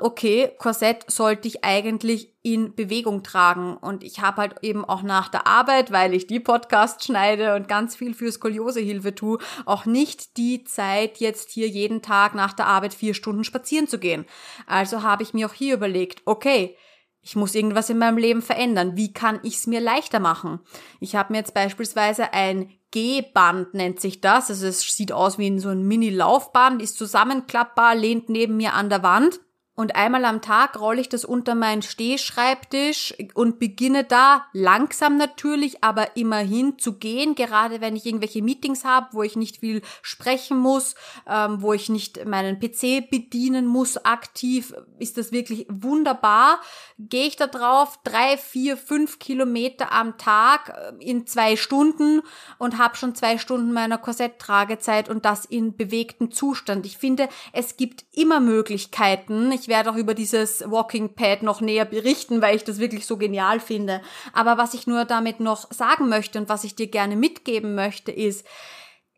okay, Korsett sollte ich eigentlich in Bewegung tragen. Und ich habe halt eben auch nach der Arbeit, weil ich die Podcasts schneide und ganz viel für Skoliosehilfe tue, auch nicht die Zeit, jetzt hier jeden Tag nach der Arbeit vier Stunden spazieren zu gehen. Also habe ich mir auch hier überlegt, okay, ich muss irgendwas in meinem Leben verändern. Wie kann ich es mir leichter machen? Ich habe mir jetzt beispielsweise ein G-Band nennt sich das. Also es sieht aus wie so ein Mini-Laufband, ist zusammenklappbar, lehnt neben mir an der Wand. Und einmal am Tag rolle ich das unter meinen Stehschreibtisch und beginne da langsam natürlich, aber immerhin zu gehen, gerade wenn ich irgendwelche Meetings habe, wo ich nicht viel sprechen muss, ähm, wo ich nicht meinen PC bedienen muss aktiv, ist das wirklich wunderbar. Gehe ich da drauf, drei, vier, fünf Kilometer am Tag äh, in zwei Stunden und habe schon zwei Stunden meiner Korsetttragezeit und das in bewegten Zustand. Ich finde, es gibt immer Möglichkeiten. Ich werde auch über dieses Walking Pad noch näher berichten, weil ich das wirklich so genial finde. Aber was ich nur damit noch sagen möchte und was ich dir gerne mitgeben möchte, ist,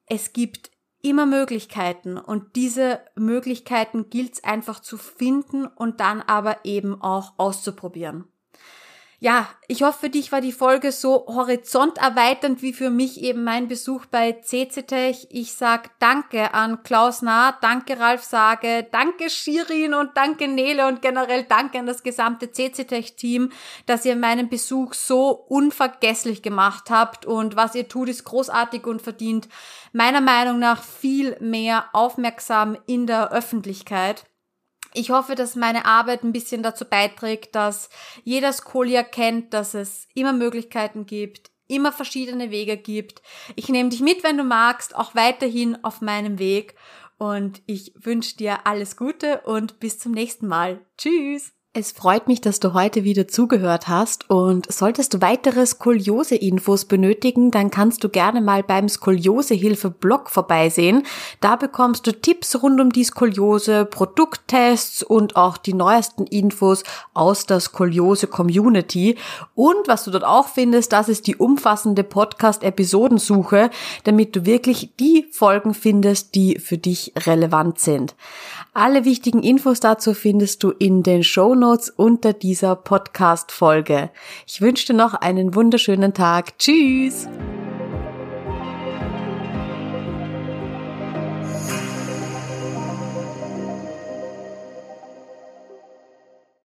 es gibt immer Möglichkeiten und diese Möglichkeiten gilt es einfach zu finden und dann aber eben auch auszuprobieren. Ja, ich hoffe, für dich war die Folge so horizonterweiternd wie für mich eben mein Besuch bei CCTech. Ich sag Danke an Klaus Nah, danke Ralf Sage, danke Shirin und danke Nele und generell danke an das gesamte CCTech-Team, dass ihr meinen Besuch so unvergesslich gemacht habt und was ihr tut, ist großartig und verdient meiner Meinung nach viel mehr Aufmerksam in der Öffentlichkeit. Ich hoffe, dass meine Arbeit ein bisschen dazu beiträgt, dass jeder Skoli erkennt, dass es immer Möglichkeiten gibt, immer verschiedene Wege gibt. Ich nehme dich mit, wenn du magst, auch weiterhin auf meinem Weg. Und ich wünsche dir alles Gute und bis zum nächsten Mal. Tschüss! Es freut mich, dass du heute wieder zugehört hast und solltest du weitere Skoliose-Infos benötigen, dann kannst du gerne mal beim Skoliosehilfe-Blog vorbeisehen. Da bekommst du Tipps rund um die Skoliose, Produkttests und auch die neuesten Infos aus der Skoliose-Community. Und was du dort auch findest, das ist die umfassende Podcast-Episodensuche, damit du wirklich die Folgen findest, die für dich relevant sind. Alle wichtigen Infos dazu findest du in den Show Notes unter dieser Podcast-Folge. Ich wünsche dir noch einen wunderschönen Tag. Tschüss!